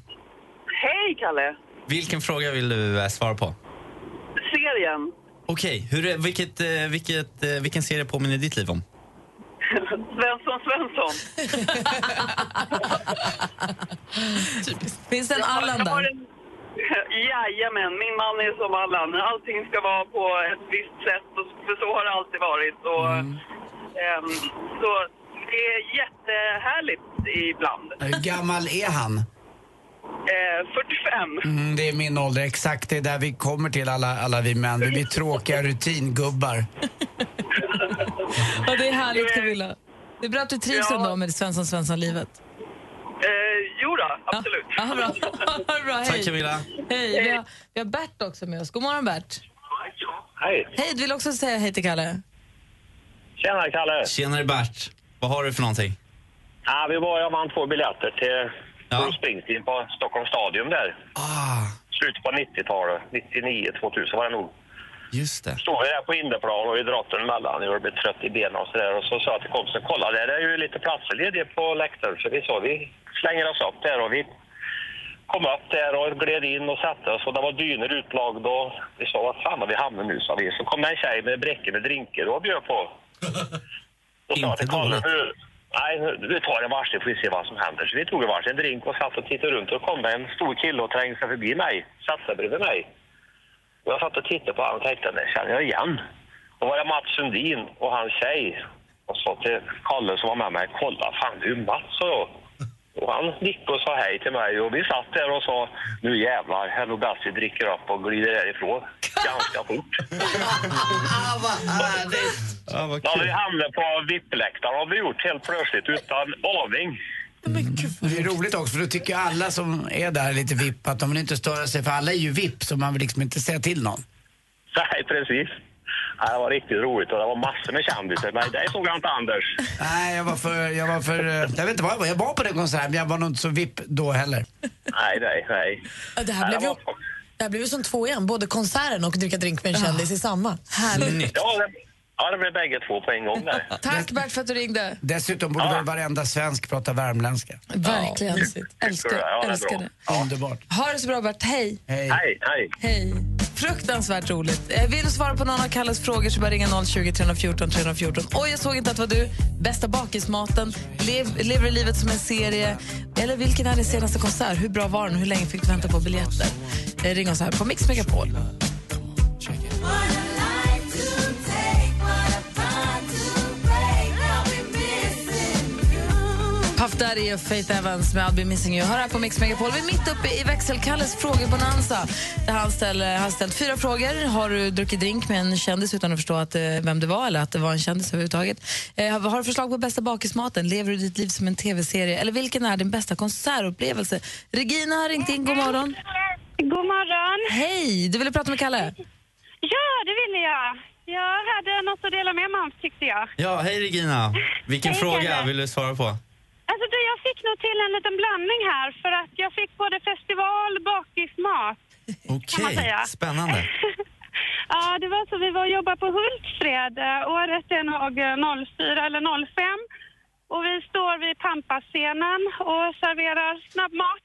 Hej, Kalle. Vilken fråga vill du eh, svara på? Serien. Okej, hur är- vilket, eh, vilket, eh, vilken serie påminner ditt liv om? <laughs> Svensson Svensson. <laughs> Finns det en Allan där? <laughs> Jajamän, min man är som Allan. Allting ska vara på ett visst sätt, och, för så har det alltid varit. Och, ehm, så det är jättehärligt ibland. Hur gammal är han? Eh, 45. Mm, det är min ålder, exakt. Det är där vi kommer till alla, alla vi män. Vi är tråkiga rutingubbar. <laughs> Ja, det är härligt Camilla. Det är bra att du trivs ändå med Svensson Svensson-livet. Eh, jo då, absolut. Ja, bra. Det <laughs> <laughs> bra. Hej. Tack Camilla. Hej. Vi har, vi har Bert också med oss. God morgon Bert. Hej. Hej, du vill också säga hej till Kalle? Tjena Kalle. Tjenare Bert. Vad har du för någonting? Ja, vi var, jag vann två biljetter till Bruce Springsteen på Stockholms stadion där. Ah. Slutet på 90-talet. 99, 2000 var det nog. Just det. Stod vi där på innerplan och idrotten emellan. Jag blev trött i benen och sådär. Och så sa jag till kompisen, kolla där är ju lite platser lediga på läktaren. Så vi sa, vi slänger oss upp där och vi kom upp där och gled in och satte oss. Och det var dyner utlagda och vi sa, vad fan har vi hamnat nu, sa vi. Så kom en tjej med bräcke med drinkar och bjöd på. <laughs> Då sa till Kalle, nej, vi tar en varsin får vi se vad som händer. Så vi tog en varsin drink och satt och tittade runt och kom en stor kille och trängde sig förbi mig, satte sig bredvid mig. Och jag satt och tittade på honom och tänkte, det känner jag igen. Då var det Mats Sundin och hans tjej. Och sa till Kalle som var med mig, kolla fan det är ju Mats. Och han nickade och sa hej till mig och vi satt där och sa, nu jävlar, bäst vi dricker upp och glider härifrån. Ganska fort. <laughs> Ja, vad Då hade vi hamnat på VIP-läktaren har vi gjort helt plötsligt utan aning. Det är roligt också, för då tycker alla som är där lite vipp att de vill inte störa sig, för alla är ju vipp så man vill liksom inte säga till någon. Nej, precis. Ja, det var riktigt roligt och det var massor med kändisar. Men det såg jag inte Anders. Nej, jag var för, jag var för, eh, jag vet inte vad jag var, jag var på den konserten men jag var nog inte så vipp då heller. Nej, nej, nej. Det här blev ju det här blev ju som två igen, både konserten och dricka drink med en kändis i samma. Härligt. Ja, det, ja, det blev bägge två på en gång där. <laughs> Tack Bert för att du ringde. Dessutom borde väl varenda svensk prata värmländska. Verkligen. Älskar, Ja, det är älskar bra. det. Underbart. Ha det så bra Bert. Hej. Hej. Hej, hej. Hej. Fruktansvärt roligt. Eh, Vill du svara på någon av Kalles frågor så bara ringa 020 314 314. Oj, jag såg inte att det var du. Bästa bakismaten, lev, lever livet som en serie eller vilken är din senaste konsert? Hur bra var den? Hur länge fick du vänta på biljetter? Eh, Ring oss här på Mix Megapol. Där är Faith Evans med I'll be missing you. Hör här på Mix Megapol. Vi är mitt uppe i växelkalles frågebonanza. Där han ställer, har ställt fyra frågor. Har du druckit drink med en kändis utan att förstå att, eh, vem det var eller att det var en kändis överhuvudtaget? Eh, har du förslag på bästa bakismaten? Lever du ditt liv som en tv-serie? Eller vilken är din bästa konsertupplevelse? Regina har ringt in. God morgon. God morgon. Hej! Du ville prata med Kalle? Ja, det ville jag. Jag hade något att dela med mig om tyckte jag. Ja, hej Regina. Vilken Hej, fråga Kalle. vill du svara på? Alltså du, jag fick nog till en liten blandning här för att jag fick både festival, bakismat. Okej, säga. spännande. <laughs> Ja, det var så vi var och jobbade på Hultsfred. Eh, Året är nog eh, 04 eller 05. Och vi står vid Pampascenen och serverar snabbmat.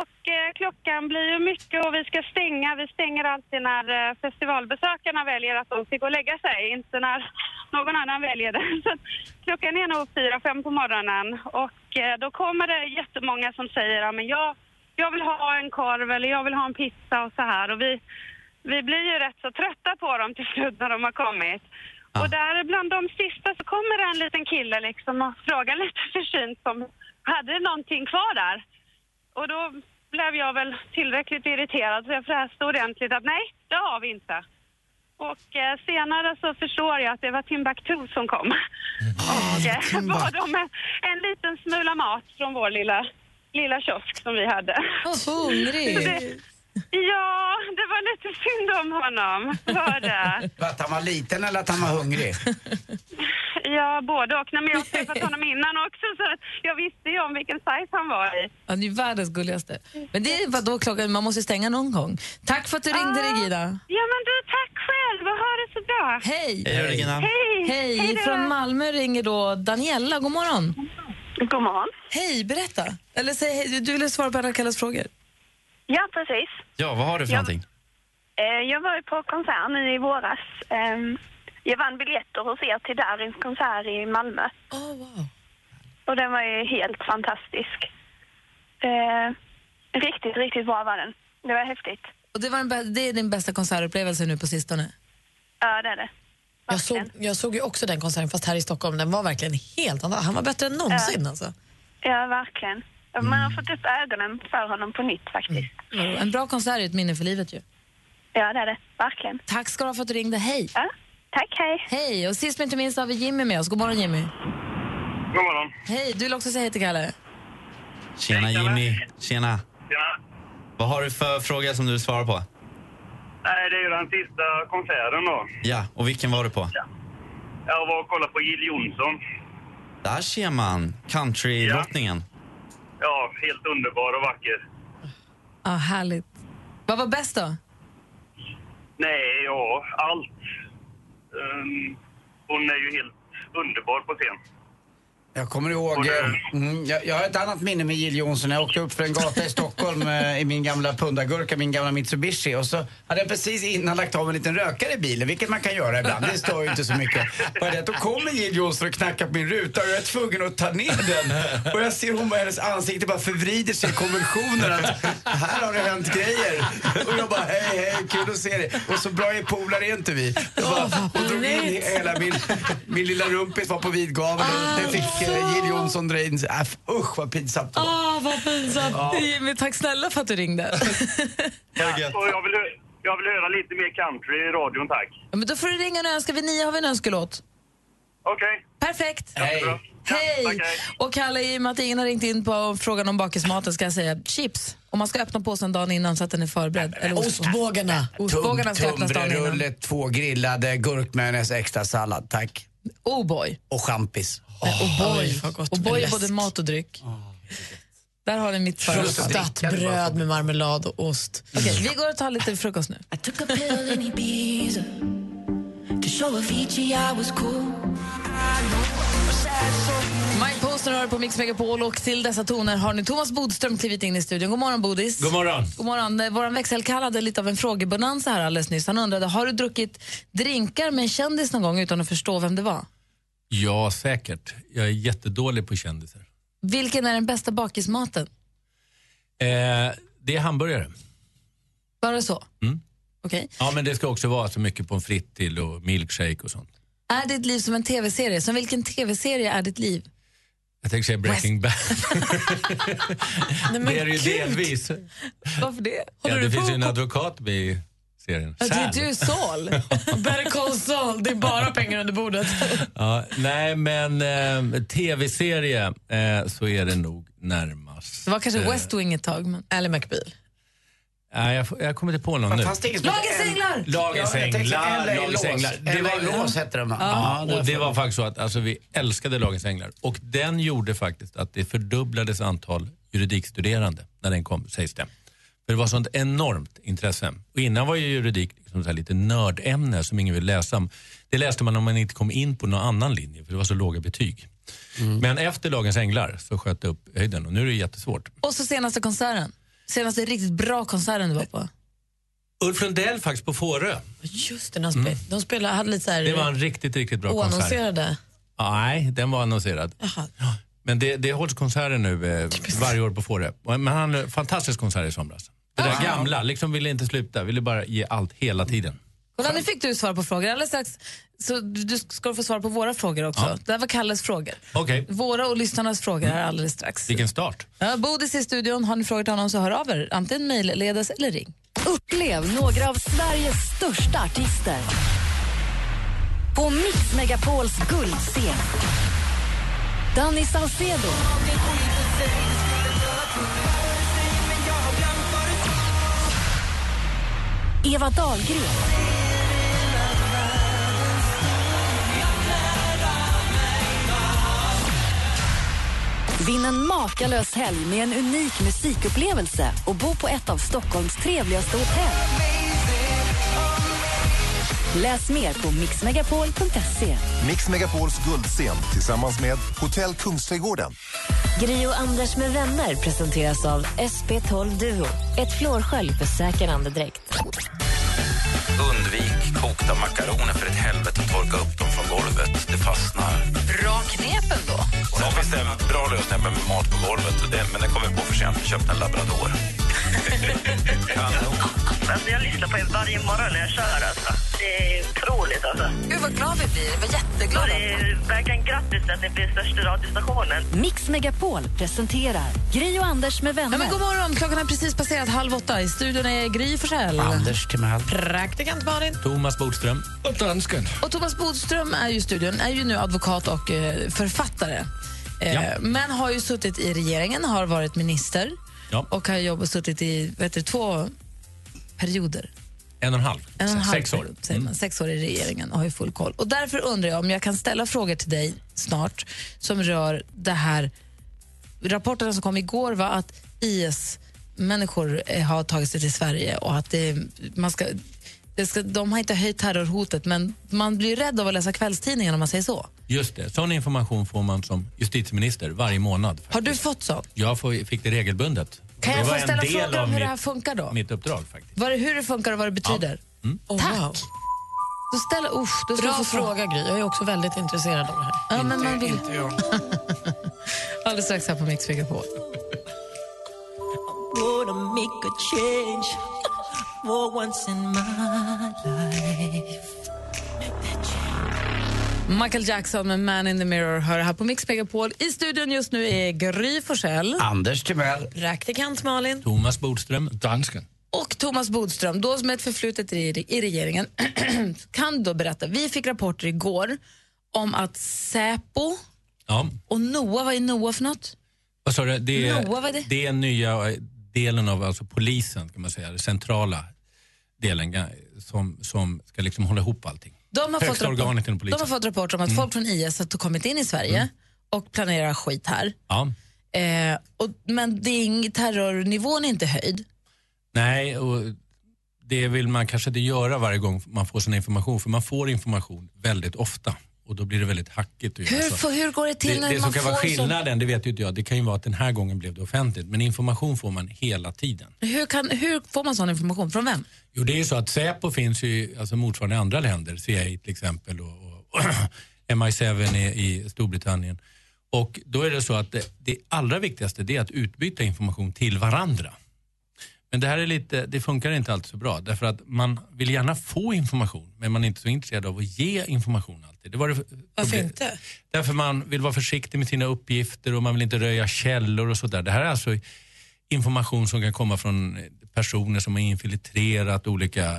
Och eh, klockan blir ju mycket och vi ska stänga. Vi stänger alltid när eh, festivalbesökarna väljer att de ska gå och lägga sig, inte när någon annan väljer det. <laughs> Så att klockan är nog fyra, fem på morgonen och eh, då kommer det jättemånga som säger ja, men jag, jag vill ha en korv eller jag vill ha en pizza och så här. Och vi, vi blir ju rätt så trötta på dem till slut när de har kommit. Och där bland de sista så kommer det en liten kille liksom och frågar lite försynt om hade någonting kvar där. Och då blev jag väl tillräckligt irriterad så jag fräste ordentligt att nej, det har vi inte. Och eh, senare så förstår jag att det var Timbuktu som kom. och eh, bad om en, en liten smula mat från vår lilla, lilla kiosk som vi hade. hungrig. Ja, det var lite synd om honom. Var det. <laughs> Att han var liten eller att han var hungrig? Ja, både och. Nej, men jag har träffat honom innan också så att jag visste ju om vilken size han var i. Han är ju världens gulligaste. Men det är vadå klockan? Man måste stänga någon gång. Tack för att du ringde, Ah. Regina. Ja, men du, tack själv och ha det så bra. Hej! Hej då, Regina. Hej! Hej! Hej då. Från Malmö ringer då Daniela. God morgon. God morgon. Hej, berätta. Eller säg hej. Du- ville svara på alla Kalles frågor. Ja, precis. Ja, vad har du för Ja. någonting? Eh, Jag var ju på konsert nu i våras. Ehm, Jag vann biljetter hos er till Darins konsert i Malmö. Oh, wow. Och den var ju helt fantastisk. Eh, Riktigt, riktigt bra var den. Det var häftigt. Och det, var bä- det är din bästa konsertupplevelse nu på sistone? Ja, det är det. Jag såg, jag såg ju också den konserten fast här i Stockholm. Den var verkligen helt annorlunda. Han var bättre än någonsin Ja. alltså. Ja, verkligen. Man har fått upp ögonen för honom på nytt faktiskt. En bra konsert är ett minne för livet ju. Ja, det är det. Verkligen. Tack ska du ha för att du ringde. Hej! Ja, tack, hej. Hej! Och sist men inte minst har vi Jimmy med oss. God morgon Jimmy. God morgon. Hej, du vill också säga hej till Kalle? Tjena Jimmy. Tjena. Tjena. Vad har du för fråga som du vill svara på? Nej, det är ju den sista konserten då. Ja, och vilken var du på? Jag var och kollade på Jill Johnson. Där ser man countrydrottningen. Ja, helt underbar och vacker. Ja, härligt. Vad var bäst då? Nej, ja, allt. Ehm, hon är ju helt underbar på scen. Jag kommer ihåg, eh, mm, jag, jag har ett annat minne med Jill Johnson. Jag åkte upp för en gata i Stockholm <laughs> eh, i min gamla pundagurka, min gamla Mitsubishi. Och så hade jag precis innan lagt av en liten rökare i bilen, vilket man kan göra ibland. Det stör ju inte så mycket. Bara det att då kommer Jill Johnson och knackar på min ruta och jag är tvungen att ta ner den. Och jag ser hon bara, hennes ansikte bara förvrider sig i konvulsioner att här har det hänt grejer. Och jag bara, hej hej, kul att se dig. Och så bra är polare är inte vi. Jag bara, och drog in hela min, min lilla rumpis var på vid gavel. och Det fick eh, Jill Johnson dra in. Äh, usch vad pinsamt det var. Åh, vad pinsamt. Ja. Jimmy, tack snälla för att du ringde. <laughs> Ja, och jag, vill, jag vill höra lite mer country i radion, tack. Ja, men då får du ringa och önska. Vid nio har vi en önskelåt. Okej. Perfekt. Hej. Hej! Och Kalle, i och med att ingen har ringt in på frågan om bakismaten ska jag säga chips. Om man ska öppna påsen dagen innan så att den är förberedd. Eller ost- Ostbågarna. Ostbågarna ska öppnas dagen innan. Två grillade, gurkmajonnäs, extra sallad, tack. Oh boy. Och champis. Oh boy. Oj, vad gott Och med boy är både mat och dryck. Där har ni mitt svar. Frustat bröd med marmelad och ost. Okej, vi går och tar lite frukost nu. I took a pill in Ibiza to show Avicii I was cool. Mike Posner hör på Mix Megapol och till dessa toner har nu Thomas Bodström klivit in i studion. God morgon Bodis. God morgon. God morgon. Eh, Vår växelkall hade lite av en frågebonanza här alldeles nyss. Han undrade, har du druckit drinkar med en kändis någon gång utan att förstå vem det var? Ja, säkert. Jag är jättedålig på kändisar. Vilken är den bästa bakismaten? Eh, det är hamburgare. Bara så? Mm. Okej. Ja, men det ska också vara så mycket pommes frites till och milkshake och sånt. Är ditt liv som en tv-serie? Som vilken tv-serie är ditt liv? Jag tänkte säga Breaking Bad. <laughs> Nej, det är det ju delvis. Varför det? Ja, det finns ju en advokat med serien. Ja, Sal. du, du är Saul. <laughs> Better call Saul, det är bara pengar under bordet. <laughs> Ja, nej, men eh, tv-serie eh, så är det nog närmast. Det var kanske eh, West Wing ett tag. Men... Eller McBeal. Nej, jag, jag kommer inte på någon nu. Det Lagens änglar! Lagens änglar, LA Lagens änglar. Det var- Lås hette den va? Ja, det och det var faktiskt så att alltså, vi älskade Lagens änglar. Och den gjorde faktiskt att det fördubblades antal juridikstuderande när den kom, sägs det. För det var sånt enormt intresse. Och innan var ju juridik liksom så här lite nördämne som ingen ville läsa. Det läste man om man inte kom in på någon annan linje för det var så låga betyg. Men efter Lagens änglar så sköt det upp höjden och nu är det jättesvårt. Och så senaste konserten. Senaste riktigt bra konserten du var på. Ulf Lundell faktiskt på Fårö. Just det, de, spel, de spelade, hade lite så här Det var en riktigt, riktigt bra konsert. oannonserade. Ja, Nej, den var annonserad. Jaha. Men det, det hålls konserter nu eh, <laughs> varje år på Fårö. Men han hade en fantastisk konsert i somras. Det där gamla, liksom ville inte sluta, ville bara ge allt hela tiden. Kolla, nu fick du svar på frågor. Alldeles strax så du ska få svar på våra frågor också. Ja. Det här var Kalles frågor. Okej, Våra och lyssnarnas frågor här alldeles strax. vilken start. Ja, Bodis i studion. Har ni frågor till honom så hör av er. Antingen mejlledes eller ring. Upplev några av Sveriges största artister. På Mix Megapols guldscen. Danny Saucedo. Eva Dahlgren. Vinn en makalös helg med en unik musikupplevelse och bo på ett av Stockholms trevligaste hotell. Läs mer på mixmegapol.se. Mix Megapols guldscen tillsammans med Hotell Kungsträdgården. Gri och Anders med vänner presenteras av SP12 Duo. Ett flårskölj för säker andedräkt. Undvik kokta makaroner för ett helvete och torka upp dem från golvet. Det fastnar. Bra knepen då. Sen finns det en bra lösning med mat på golvet, det, men den kommer på för sent. Vi köpte en labrador. <laughs> Kanon. Alltså, jag lyssnar på er varje morgon när jag kör. Alltså. Det är otroligt. Alltså. Gud vad glad vi blir. Vi var jätteglada. Det är verkligen grattis att ni blir största radiostationen. Mix Megapol presenterar Gri och Anders med vänner. Ja, men god morgon, klockan har precis passerat halv åtta. I studion är Gry Forssell. Anders Timell. Praktikant Malin. Thomas Bodström. Och dansken. Och Thomas Bodström är ju i studion, är ju nu advokat och eh, författare. Eh, Ja. Men har ju suttit i regeringen, har varit minister Ja. och har jobbat, suttit i vet du, två perioder. En och en halv. En och en halv Sex år. Mm. säger man. Sex år i regeringen och har ju full koll. Och därför undrar jag om jag kan ställa frågor till dig snart som rör det här. Rapporterna som kom igår var att IS-människor eh, har tagit sig till Sverige och att det, man ska, det ska, de har inte höjt terrorhotet men man blir rädd av att läsa kvällstidningen om man säger så. Just det, sån information får man som justitieminister varje månad. Har du fått sånt? Jag får, fick det regelbundet. Kan det jag var få ställa av om hur det mitt- här funkar då? Mitt uppdrag faktiskt. Vad det, hur det funkar och vad det betyder? Oh, Tack! wow. Då ställer, usch, då ska Bra fråga, Gry. Jag är också väldigt intresserad av det här. Ja, men man vill... Inte jag. <laughs> Alldeles strax här på Mix Megapol. Gonna make a change for once in my life. Michael Jackson med Man in the Mirror hör här på Mix Megapol. I studion just nu är Gry Forssell Anders Timell. Praktikant Malin. Thomas Bodström. Dansken. och Thomas Bodström, då som är ett förflutet i, i regeringen, <clears throat> kan då berätta. Vi fick rapporter igår om att Säpo Ja. och NOA, vad är NOA för något? Vad sa du? Det är, Noa, vad är det? det är nya eh, delen av alltså polisen, kan man säga, den centrala delen som, som ska liksom hålla ihop allting. De har, fått rapport, organet inom de har fått rapporter om att folk från IS har kommit in i Sverige och planerar skit här. Ja. Eh, och, men det är ing, terrornivån är inte höjd. Nej, och det vill man kanske inte göra varje gång man får sån information, för man får information väldigt ofta och då blir det väldigt hackigt. Hur, så. får, hur går det till det, när det man som kan får vara skillnaden, det vet ju inte jag, det kan ju vara att den här gången blev det offentligt, men information får man hela tiden. Hur, kan, hur får man sån information? Från vem? Jo, det är ju så att Säpo finns ju alltså motsvarande i andra länder, CIA till exempel och, och <clears throat> MI7 i, i Storbritannien. Och då är det så att det, det allra viktigaste det är att utbyta information till varandra. Men det här är lite, det funkar inte alltid så bra därför att man vill gärna få information men man är inte så intresserad av att ge information alltid. Det var det Varför inte? Därför man vill vara försiktig med sina uppgifter och man vill inte röja källor och sådär. Det här är alltså information som kan komma från personer som har infiltrerat olika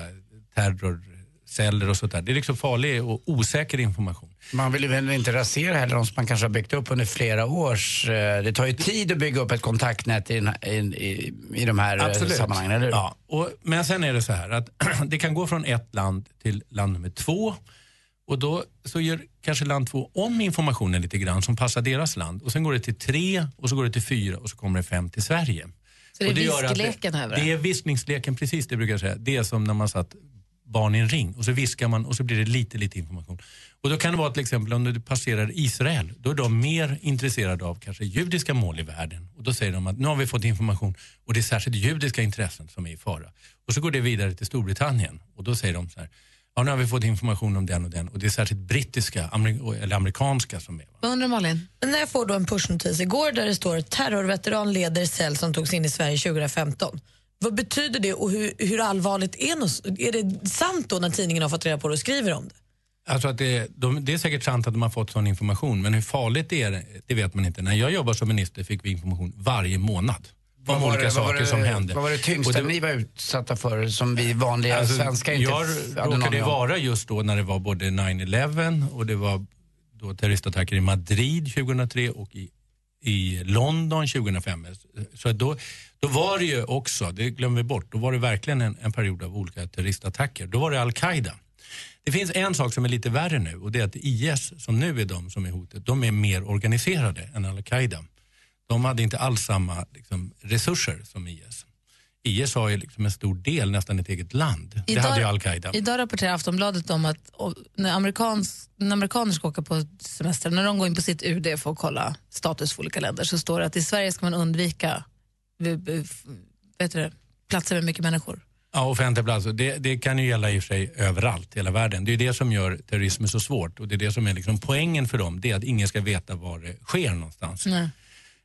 terrorceller och sådär. Det är liksom farlig och osäker information. Man vill ju inte rasera heller de som man kanske har byggt upp under flera års... eh, Det tar ju tid att bygga upp ett kontaktnät i, här- i, i, i de här eh, sammanhangen, eller hur? Ja, och, men sen är det så här att <clears throat> det kan gå från ett land till land nummer två. Och då så gör kanske land två om informationen lite grann som passar deras land. Och sen går det till tre och så går det till fyra och så kommer det fem till Sverige. Så det är viskleken det det. är viskningsleken, precis det brukar jag säga. Det är som när man satt barn i en ring och så viskar man och så blir det lite, lite information. Och då kan det vara till exempel om du passerar Israel, då är de mer intresserade av kanske judiska mål i världen. Och då säger de att nu har vi fått information och det är särskilt judiska intressen som är i fara. Och så går det vidare till Storbritannien och då säger de så här, ja nu har vi fått information om den och den och det är särskilt brittiska amer- eller amerikanska som är. Vad undrar Malin? När jag får då en pushnotis igår där det står terrorveteran leder cell som togs in i Sverige 2015. Vad betyder det och hur, hur allvarligt är det? Är det sant då när tidningen har fått reda på det och skriver om det? Alltså att det, de, det är säkert sant att de har fått sån information, men hur farligt det är, det vet man inte. När jag jobbade som minister fick vi information varje månad om var olika det- saker det- som hände. Vad var det tyngsta det- ni var utsatta för som vi vanliga Alltså, svenskar inte jag råkade vara just då när det var både 9-11 och det var då terroristattacker i Madrid 2003 och i, i London 2005. Så då, då var det ju också, det glömmer vi bort, då var det verkligen en, en period av olika terroristattacker. Då var det Al-Qaida. Det finns en sak som är lite värre nu och det är att IS, som nu är de som är hotet, de är mer organiserade än Al-Qaida. De hade inte alls samma liksom, resurser som IS. IS har ju liksom en stor del, nästan ett eget land. det hade ju Al-Qaida. Idag rapporterar Aftonbladet om att och, när, amerikans, när amerikaner ska åka på semester, när de går in på sitt UD för att kolla status för olika länder, så står det att i Sverige ska man undvika v- f- vet du platser med mycket människor. Ja, offentliga platser. Det, det kan ju gälla i och för sig överallt i hela världen. Det är det som gör terrorismen så svårt och det är det som är liksom poängen för dem. Det är att ingen ska veta var det sker någonstans. Nej.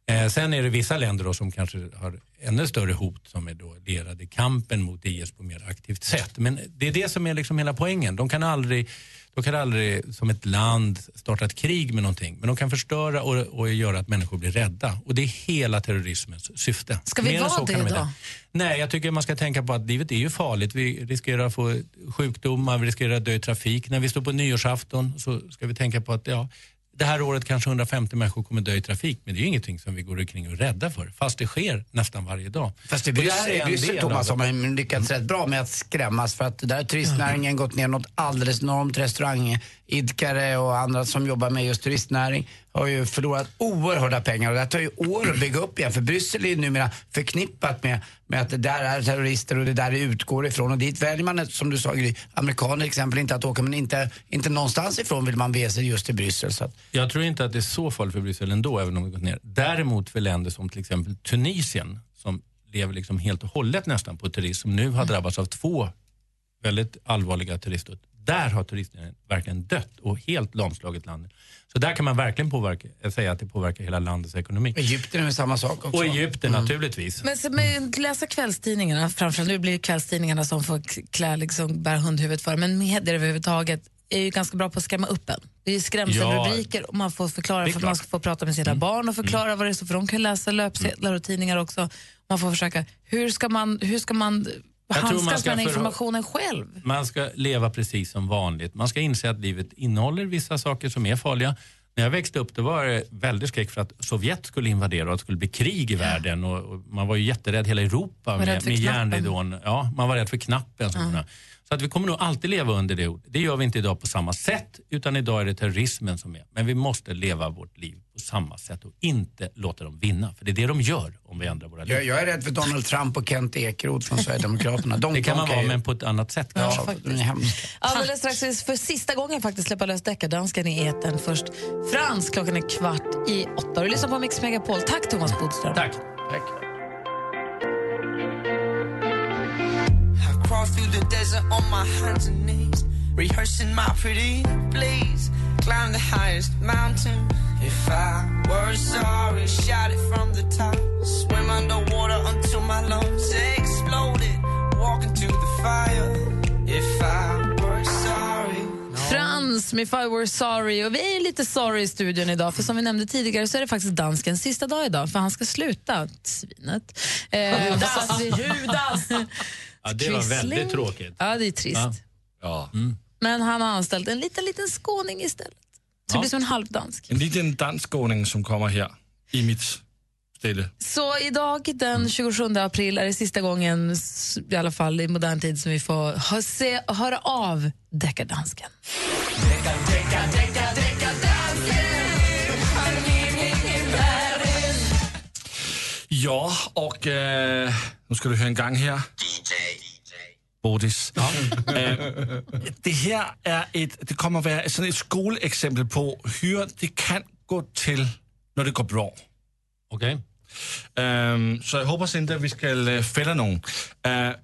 Eh, sen är det vissa länder då som kanske har ännu större hot som är då lierade i kampen mot IS på mer aktivt sätt. Men det är det som är liksom hela poängen. De kan aldrig, de kan aldrig som ett land starta ett krig med någonting. Men de kan förstöra och, och göra att människor blir rädda. Och det är hela terrorismens syfte. Ska vi Mer vara det då? Nej, jag tycker man ska tänka på att livet är ju farligt. Vi riskerar att få sjukdomar, vi riskerar att dö i trafik. När vi står på nyårsafton så ska vi tänka på att ja, det här året kanske 150 människor kommer dö i trafik. Men det är ju ingenting som vi går omkring och är rädda för. Fast det sker nästan varje dag. Fast i Bryssel, Thomas, har man lyckats rätt bra med att skrämmas för att där har turistnäringen gått ner något alldeles enormt. Idkare och andra som jobbar med just turistnäring har ju förlorat oerhörda pengar och det här tar ju år att bygga upp igen för Bryssel är ju numera förknippat med, med att det där är terrorister och det där det utgår ifrån och dit väljer man, som du sa Gry, amerikaner till exempel inte att åka men inte, inte någonstans ifrån vill man bege sig just till Bryssel. Så att, Jag tror inte att det är så farligt för Bryssel ändå, även om det gått ner. Däremot för länder som till exempel Tunisien, som lever liksom helt och hållet nästan på turism, som nu har drabbats av två väldigt allvarliga turistutbrott där har turistnäringen verkligen dött och helt lamslagit landet. Så där kan man verkligen påverka, jag säga att det påverkar hela landets ekonomi. Egypten är väl samma sak också? Och Egypten naturligtvis. Men så med, läsa kvällstidningarna, framförallt nu blir det kvällstidningarna som får klä, liksom, bära hundhuvudet för, men medier överhuvudtaget är ju ganska bra på att skrämma upp en. Det är skrämselrubriker och man får förklara för att man ska få prata med sina barn och förklara vad det är så, för de kan läsa löpsedlar och tidningar också. Man får försöka, hur ska man, hur ska man handskas ska med informationen själv? Man ska leva precis som vanligt. Man ska inse att livet innehåller vissa saker som är farliga. När jag växte upp det var det väldigt skräck för att Sovjet skulle invadera och att det skulle bli krig i världen. Och, och man var ju jätterädd, hela Europa, med, med järnridån. Ja, man var rädd för knappen. sådana. Så att vi kommer nog alltid leva under det ordet. Det gör vi inte idag på samma sätt, utan idag är det terrorismen som är. Men vi måste leva vårt liv på samma sätt och inte låta dem vinna. För det är det de gör om vi ändrar våra liv. jag, jag är rädd för Donald Trump och Kent Ekeroth från Sverigedemokraterna. De, det kan de man vara, ju- men på ett annat sätt Ja, kanske. de är hemska. Alldeles strax för sista gången faktiskt släppa lös deckardansken i etern. Först Frans, klockan är kvart i åtta. Du lyssnar på Mix Megapol. Tack Thomas Bodström. Tack. Tack. all through the desert on my hands and knees, rehearsing my pretty please. Climb the highest mountain. If I were sorry, shout it from the top. Swim underwater until my lungs exploded. Walk into the fire. If I were sorry. Frans med If I Were Sorry. Och vi är lite sorry i studion idag, för som vi nämnde tidigare så är det faktiskt danskens sista dag idag, för han ska sluta, svinet. Eh, Judas, <laughs> Judas! Ja, det var Quisling. väldigt tråkigt. Ja, det är trist. Ja. Men han har anställt en liten, liten skåning istället. Så det Ja. blir som en halvdansk. En liten danskskåning som kommer här i mitt ställe. Så idag den 27 april är det sista gången, i alla fall i modern tid, som vi får hö- se, höra av deckardansken. Ja, och øh, nu ska du höra en gång här. Bodis. <laughs> Øh, det här är ett, det kommer att vara sådan ett skolexempel på hur det kan gå till när det går bra. Okej. Øhm, så jag hoppas inte att vi ska øh, fälla någon. Øh,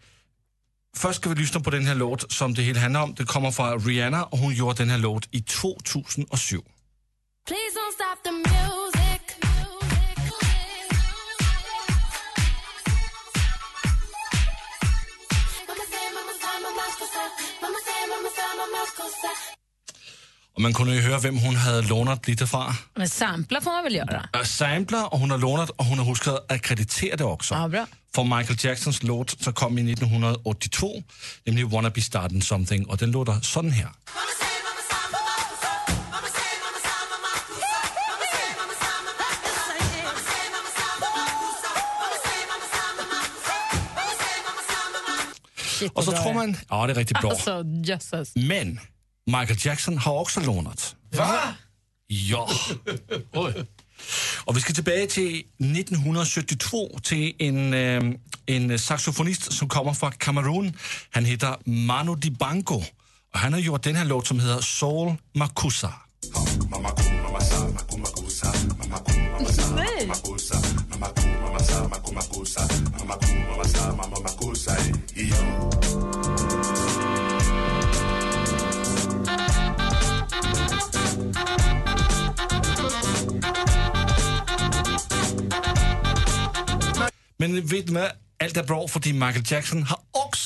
först ska vi lyssna på den här låt som det hela handlar om. Det kommer från Rihanna och hon gjorde den här låt i 2007. Please don't stop the music. Man kunde ju höra vem hon hade lånat lite från. Men sampla får man väl göra? Äh, Sampler, och hon har lånat och hon har huskat att kreditera det också. Ja, bra. För Michael Jacksons låt som kom i 1982, nämligen Wanna Be Starting Something, och den låter sådan här. Shit, Och så tror man, ja det är riktigt bra. Alltså, jösses. Men Michael Jackson har också lånat. Va? Ja. Och vi ska tillbaka till 1972 till en, eh, en saxofonist som kommer från Kamerun. Han heter Manu Dibango och han har gjort den här låt som heter Soul Makusa. Men vet du vad? Allt är bra för Michael Jackson har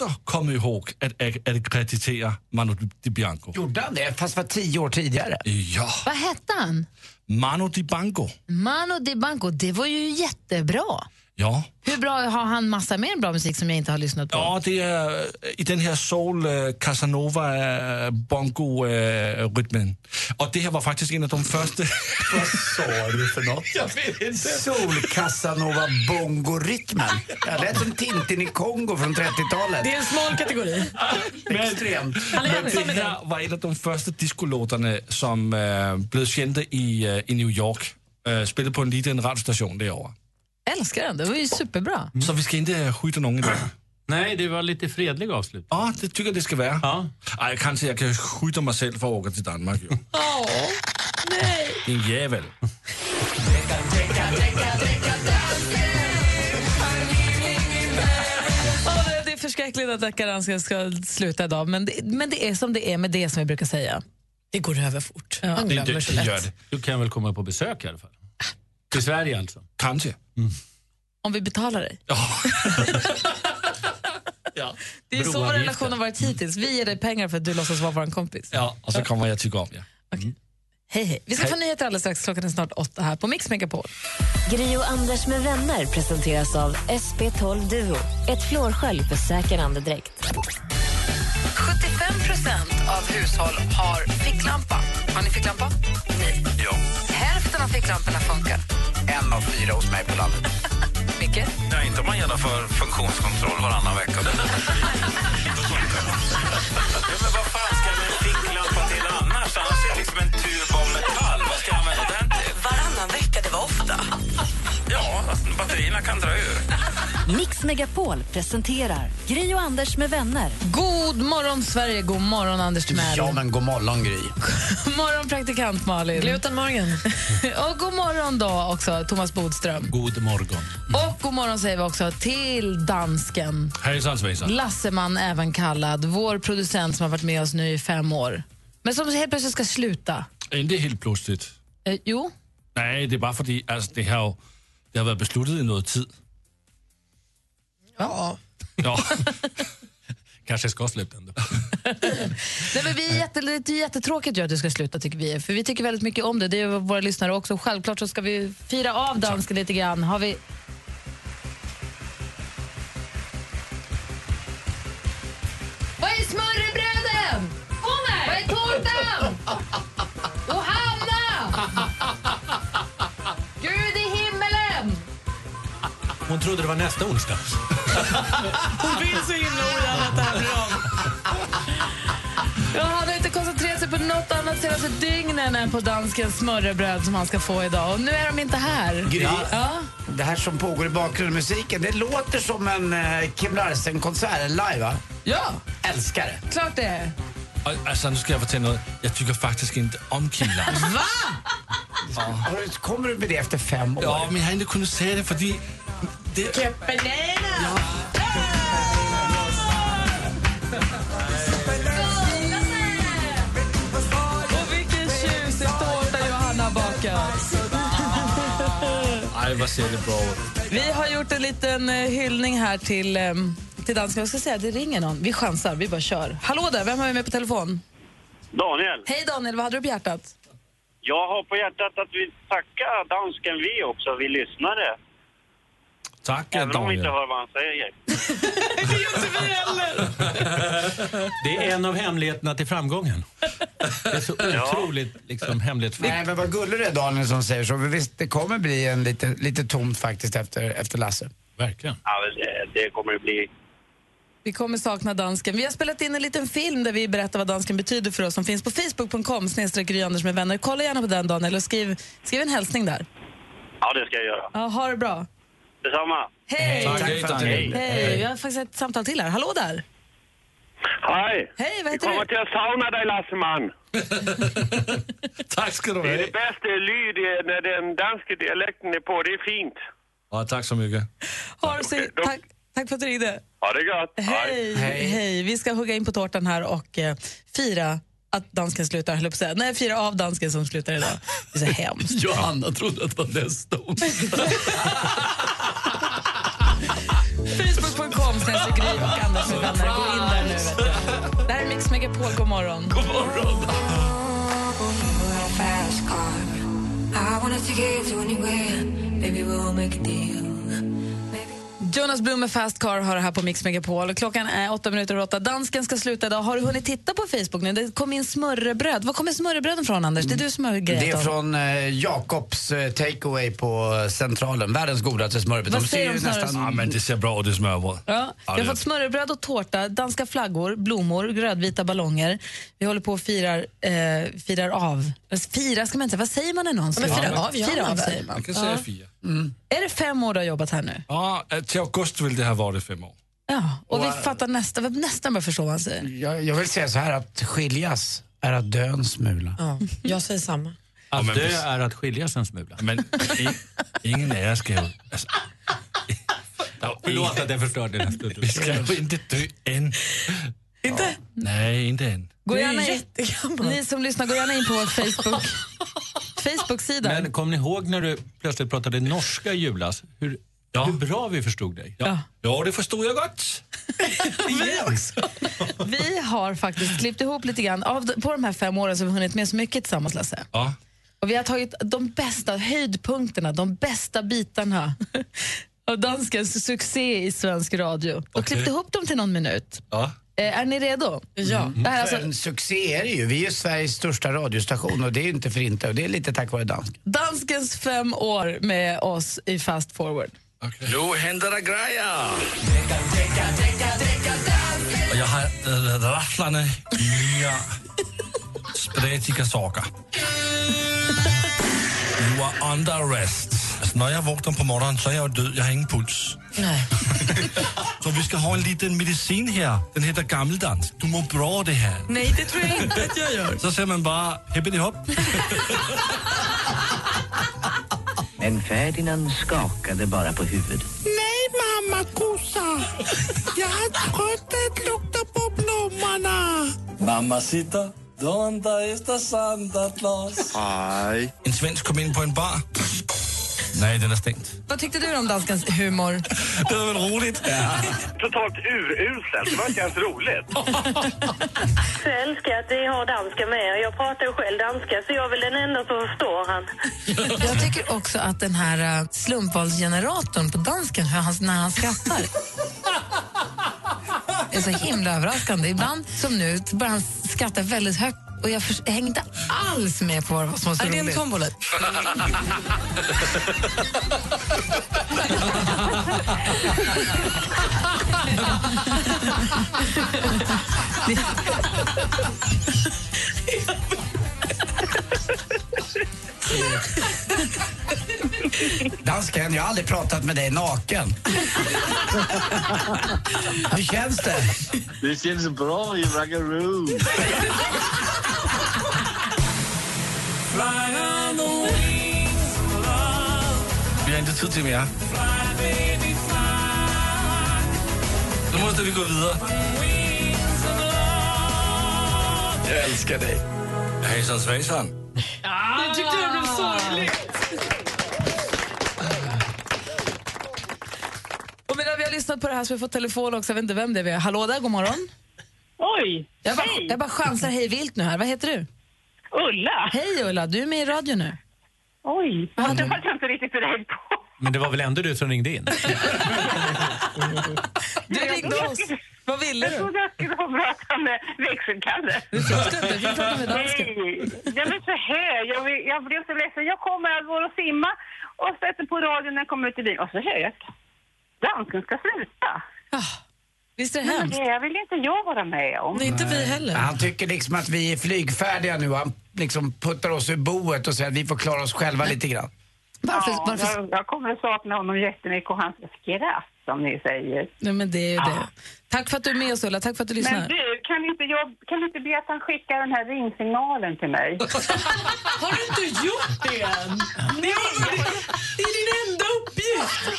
också kommit ihåg att, att, kreditera Manu Dibango. Gjorde han det? Fast var tio år tidigare. Ja. Vad hette han? Manu Dibango. Mano Dibango, det var ju jättebra. Ja. Hur bra har han massa mer bra musik som jag inte har lyssnat på? Ja, det är i den här soul äh, Casanova äh, bongo äh, rytmen. Och det här var faktiskt en av de första... <laughs> Vad sa du för något? Jag vet inte. Sol Casanova bongo-rytmen. Jag lät som Tintin i Kongo från 30-talet. Det är en smal kategori. <laughs> Extremt. Han är Men det här var en av de första discolåtarna som äh, blev kända i, äh, i New York. Äh, spelade på en liten radiostation derovre. Älskar den, det var ju superbra. Så vi ska inte skjuta någon idag. <clears throat> Nej, det var lite fredlig avslutning. Ja, det tycker jag det ska vara. Ja. Ej, kanske jag kan skjuta mig själv för att åka till Danmark. Ju. <laughs> Åh, nej. Din jävel. Ja, det- det är förskräckligt att deckardansken ska sluta idag, men det, men det är som det är med det som vi brukar säga. Det går över fort. Ja. Man glömmer så det, lätt. Du kan väl komma på besök i alla fall? Till Sverige alltså? Kanske. Om vi betalar dig. Ja. <laughs> Det är så vår Broavgifter. relation har varit hittills. Vi ger dig pengar för att du låtsas vara vår kompis. Ja, och så kommer jag tycka om er. Hej, hej. Vi ska få Hej. nyheter alldeles strax. Klockan är snart åtta här på Mix Megapol. Gri och Anders med vänner presenteras av SP12 Duo. Ett flårskölj för säker andedräkt. 75% av hushåll har ficklampa. Har ni ficklampa? Nej. Ja. Hälften av ficklamporna funkar. En av fyra hos mig på landet. <laughs> Micke? Nej, inte om man genomför funktionskontroll varannan vecka. <laughs> ja, men vad fan ska en ficklampa till annars? Annars är det liksom en tub av metall. Vad ska jag använda den till? Varannan vecka, det var ofta. Ja, batterierna kan dra ur. Mix Megapol presenterar Gri och Anders med vänner. God morgon, Sverige. God morgon, Anders Timell. Ja, men god morgon, Gry. God morgon, praktikant Malin. Glutenmorgon. <laughs> och god morgon då också, Thomas Bodström. God morgon. Och god morgon säger vi också till dansken. Hejsan svejsan. Lasseman även kallad, vår producent som har varit med oss nu i fem år. Men som helt plötsligt ska sluta. Inte helt plötsligt. Eh, jo, Nej, det är bara för att alltså, det, har, det har varit beslutat i någon tid. Ja. Ja. <laughs> Kanske ska sluta ändå. <laughs> Nej, men vi är jätte, det är jättetråkigt att du ska sluta tycker vi. För vi tycker väldigt mycket om det. Det är våra lyssnare också. Självklart så ska vi fira av dansken lite grann. Har vi... Vad är smörrebröden? Vad är tårtan? Johanna! Gud i himmelen! Hon trodde det var nästa onsdag. Hon vill så himla ogärna att det här blir av. Ja, han har inte koncentrerat sig på något annat senaste dygnen än på danskens smörrebröd som han ska få idag. Och nu är de inte här. Gry, Ja. det här som pågår i bakgrunden, musiken, det låter som en eh, Kim Larsen-konsert live va? Ja. Älskar det. Klart det är. Och, alltså, nu ska jag fortælle noget. Jeg tycker faktiskt inte om Kim Larsen. Va? Har du- Kommer du med det efter fem år? Ja, men jag har inte kunnat säga det, fordi... Det... Och vilken tjusig tårta Johanna har bakat. Ej, vad ser det bra ut. Vi har gjort en liten eh, hyllning här till, eh, till dansken. Jag ska säga, det ringer någon. Vi chansar, vi bara kör. Hallå där, vem har vi med på telefon? Daniel, Hej Daniel, vad hade du på hjärtat? jag har på hjärtat att vi tackar dansken vi också, vi lyssnare. Tack, Även om vi inte Daniel. hör vad han säger. <laughs> Det är en av hemligheterna till framgången. Det är så otroligt liksom, hemlighetsfullt. Nej, men vad gullig du är Daniel som säger så. Visst, det kommer bli en lite, lite tomt faktiskt efter, efter Lasse. Verkligen. Ja, det, det kommer det bli. Vi kommer sakna dansken. Vi har spelat in en liten film där vi berättar vad dansken betyder för oss som finns på facebook.com Anders med vänner. Kolla gärna på den Daniel och skriv, skriv en hälsning där. Ja, det ska jag göra. Ja, ha det bra. Detsamma. Hej! Tack för att du ringde. Hej! Vi har faktiskt ett samtal till här. Hallå där! Hej! Hej, vad heter kommer du? till att sauna dig, Lasseman. <laughs> Tack ska du Det är ha. det bästa lyd eh, när den danska dialekten är på. Det är fint. Ja, tack så mycket. Ha det så, tack, tack för att du ringde. Ha det gott. Hej. Hej! Vi ska hugga in på tårtan här och eh, fira att dansken slutar, höll jag. Nej, fira av dansken som slutar idag. Det är så hemskt. <laughs> Johanna trodde att det var nästa <laughs> Facebook.com snedstreck Gry och Anders med vänner. Gå in där nu. Vet du. Det här är Mix Megapol. God morgon. God morgon. I wanna take it to anywhere. Maybe we'll make a deal. Jonas Blum med Fast Car har det här på Mix Megapol. Klockan är åtta minuter över åtta. Dansken ska sluta idag. Har du hunnit titta på Facebook nu? Det kom in smörrebröd. Var kommer smörrebröden från, Anders? Det är du som har grejat Det är från eh, Jakobs eh, takeaway på Centralen. Världens godaste smörrebröd. Vad säger ju de snarare? nästan... Ja, men det ser bra ut, det smörbröd. Ja, vi har fått smörrebröd och tårta, danska flaggor, blommor, rödvita ballonger. Vi håller på och firar, eh, firar av. Fira ska man inte, vad säger man när någon slutar? fira av fira säger man. Man kan säga Ja. fyra. Är det fem år du har jobbat här nu? Ja, eh, till augusti vill det ha varit fem år. Ja, och, Och, vi äh, fattar nästan, vi nästan börjar förstå vad han säger. Jag, jag vill säga så här att skiljas är att dö en smula. Ja, jag säger samma. Att men dö är att skiljas en smula. Men ingen er ska ju... Alltså, Förlåt att jag förstörde stund. vi ska inte dö än. Inte? Nej, inte än. Gå gärna in, ni som lyssnar, gå gärna in på vår <laughs> Facebook. Facebook-sida. Men kom ni ihåg när du plötsligt pratade norska i julas? Hur, hur bra vi förstod dig? Ja. Ja, det förstod jag gott. <laughs> Vi också. Vi har faktiskt klippt ihop lite grann. Av, på de här fem åren så har vi hunnit med så mycket tillsammans, Lasse. Ja. Och vi har tagit de bästa höjdpunkterna, de bästa bitarna <laughs> av danskens succé i svensk radio och Okej. klippt ihop dem till någon minut. Ja. Eh, är ni redo? Ja. Det här är alltså en succé är det ju. Vi är ju Sveriges största radiostation och det är ju inte för inte. Och det är lite tack vare dansk. danskens fem år med oss i Fast Forward. Nu händer det grejer! Och jag har äh, rafflande nya spretiga saker. <laughs> You are under arrest. Alltså, när jag vaknar på morgonen så är jag död, jag har ingen puls. Nej. <laughs> Så vi ska ha en liten medicin här. Den heter gammeldans. Du mår bra av det här. Nej, det tror jag inte att jag gör. Så säger man bara hippity hopp. <laughs> Men Ferdinand skakade bara på huvudet. Nej, mamma kossa. Jag är trött att lukta på blommorna. Mamacita, donde está Santa Claus? Nej. En svensk kom in på en bar. Nej, den är stängd. Vad tyckte du om danskens humor? <laughs> Det var väl roligt? Totalt uruselt. Det var inte ens roligt. <laughs> Jag älskar att ni har danska med. Jag pratar ju själv danska, så jag är väl den enda som förstår han. <laughs> Jag tycker också att den här eh, slumpvalsgeneratorn på dansken, hur han, när han skrattar är så himla överraskande. Ibland, som nu, börjar han skratta väldigt högt och jag, hänger inte alls med på vad som var så Är det en roligt. tombola? <laughs> Dansken, jag har aldrig pratat med dig naken. Hur känns det? Det känns bra i Raggaroo. Vi har inte tid till mer. Nu måste vi gå vidare. Jag älskar dig. Hejsan svejsan. Jag tyckte det blev sorgligt. Och medan vi har lyssnat på det här så har vi fått telefon också. Jag vet inte vem det är. vi har. Hallå där, god morgon. Oj, Jag bara, hej. jag bara chansar hej vilt nu här. Vad heter du? Ulla. Hej Ulla, du är med i radio nu. Oj, Vad det var jag inte riktigt beredd på. Men det var väl ändå du som ringde in? Du ringde oss. Vad ville Jag du? trodde jag skulle få prata med växelkalle. Du ska inte, vi pratar med dansken. Nej, jag vill så här. Jag, vill, jag blev så ledsen. Jag kommer, jag går och simma och sätter på radion när jag kommer ut i bilen och så hör jag att dansken ska sluta. Visst är det Men hemskt? det vill inte jag vara med om. Nej, inte vi heller. Han tycker liksom att vi är flygfärdiga nu. Han liksom puttar oss ur boet och säger att vi får klara oss själva lite grann. Varför? Ja, varför? Jag, jag kommer att sakna honom jättemycket och hans skratt som ni säger. Nej, men det är ju det. Tack för att du är med oss Ulla, tack för att du Men lyssnar. du, kan inte, jag, kan inte be att han skickar den här ringsignalen till mig? <laughs> Har du inte gjort det än? Det är, det är din enda uppgift. <laughs>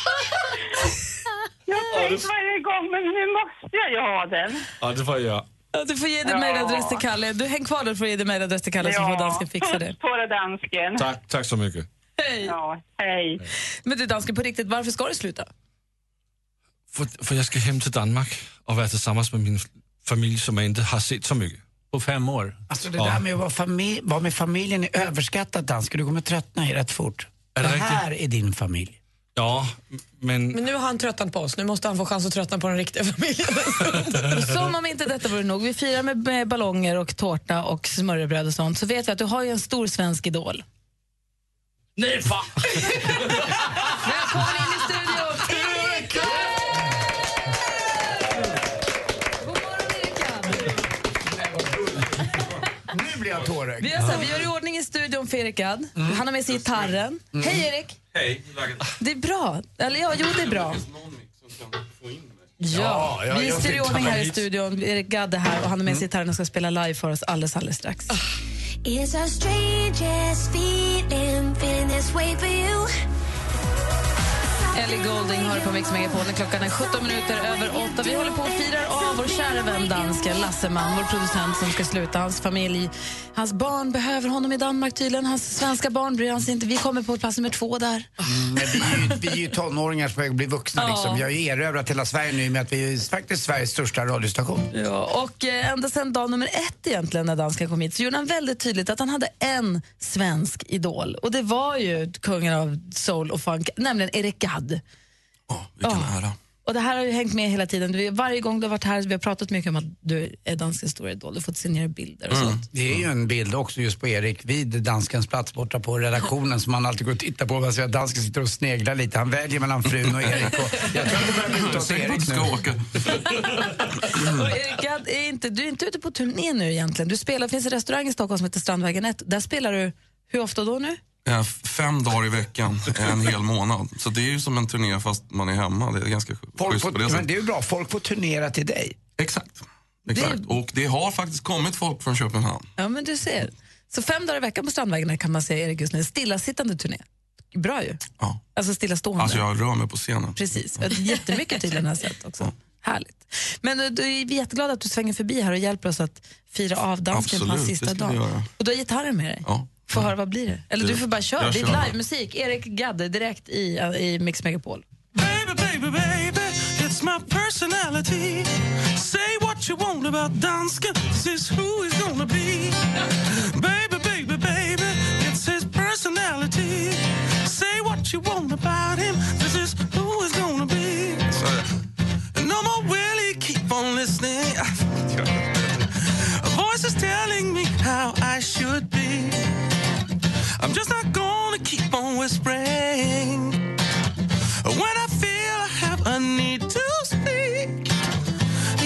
Jag har tänkt varje gång, men nu måste jag ju ha den. Ja, det får jag göra. Ja, du får ge din Ja. mejladress till Kalle. Du häng kvar där för att ge din mejladress till Kalle så får dansken fixa det. Puss på det, dansken. Tack, tack så mycket. Hej! Ja, hej. Men du dansken, på riktigt, varför ska du sluta? För, för jag ska hem till Danmark och vara tillsammans med min familj som jag inte har sett så mycket. På fem år? Alltså det Ja. där med att vara, familj, vara med familjen är överskattat dansken. Du kommer tröttna i rätt fort. Är det det här är din familj. Ja, men... Men nu har han tröttnat på oss. Nu måste han få chans att tröttna på den riktiga familjen. <laughs> Som om inte detta vore nog. Vi firar med, med ballonger och tårta och smörrebröd och sånt. Så vet vi att du har ju en stor svensk idol. Nej, fan! <laughs> Välkommen in Vi, har så här, vi gör i ordning i studion för Erik Gadd. Han har med sig gitarren. Hej Erik! Hej, läget? Det är bra. Eller ja, jo det är bra. Ja, Ja, ja, vi jag styr i ta ordning här i hit. studion. Erik Gadd är här och han är med sig gitarren och ska spela live för oss alldeles, alldeles strax. It's our strangest feeling, feeling this way for you. Ellie Golding har på Mix Megapol. Klockan är 17 minuter över 8. Vi håller på och firar av vår kära vän dansken Lasseman, vår producent som ska sluta. Hans familj, hans barn behöver honom i Danmark tydligen. Hans svenska barn bryr han sig inte. Vi kommer på plats nummer två där. Mm, men vi, är ju, vi är ju tonåringar som är på väg att bli vuxna. Ja. Liksom. Vi har ju erövrat hela Sverige nu med att vi är faktiskt Sveriges största radiostation. Ja, och eh, ända sedan dag nummer ett egentligen när dansken kom hit så gjorde han väldigt tydligt att han hade en svensk idol. Och det var ju kungen av soul och funk, nämligen Erik Gadd. Vilken Ja. ära. Och det här har ju hängt med hela tiden. Du, varje gång du har varit här vi har pratat mycket om att du är danskens stora idol. Du har fått signera bilder och sånt. Det är ju en bild också just på Erik vid danskens plats borta på redaktionen som man alltid går och tittar på. Man ser att dansken sitter och sneglar lite. Han väljer mellan frun och Erik. Och jag tror att det börjar luta åt Erik nu. Erik är inte, du är inte ute på turné nu egentligen. Du spelar, det finns en restaurang i Stockholm som heter Strandvägen 1. Där spelar du, hur ofta då nu? Eh, Fem dagar i veckan, en hel månad. Så det är ju som en turné fast man är hemma. Det är ganska Folk får, på det men det är ju bra, folk får turnera till dig. Exakt. Exakt. Och det har faktiskt kommit folk från Köpenhamn. Ja, men du ser. Så fem dagar i veckan på Strandvägen kan man se Erik just nu. Stillasittande turné. Bra ju. Ja. Alltså stillastående. Alltså jag rör mig på scenen. Precis. Jättemycket tydligen har jag sett också. Härligt. Men eh, du är jätteglad att du svänger förbi här och hjälper oss att fira av dansken på hans Absolut, sista det ska dag. vi göra. Och du har gitarren med dig? Ja. Få höra, vad blir det? Eller du får bara köra. Det är livemusik. Erik Gadde direkt i, i Mix Megapol. Baby, baby, baby, it's my personality. Say what you want about dansken, this is who he's gonna be. Baby, baby, baby, it's his personality. Say what you want about him, this is who he's gonna be. No more will he keep on listening. <laughs> Voice is telling me how I should be. I'm just not gonna keep on whispering. When I feel I have a need to speak,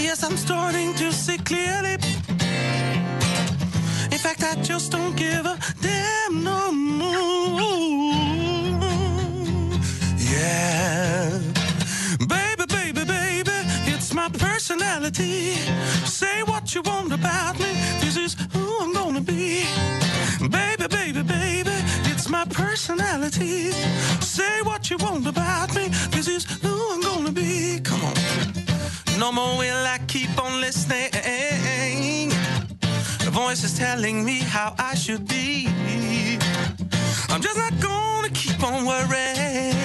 yes, I'm starting to see clearly. In fact, I just don't give a damn no more. Yeah. Baby, my personality. Say what you want about me, this is who I'm gonna be. Baby, baby, baby, it's my personality. Say what you want about me, this is who I'm gonna be. Come on. No more will I keep on listening. The voice is telling me how I should be. I'm just not gonna keep on worrying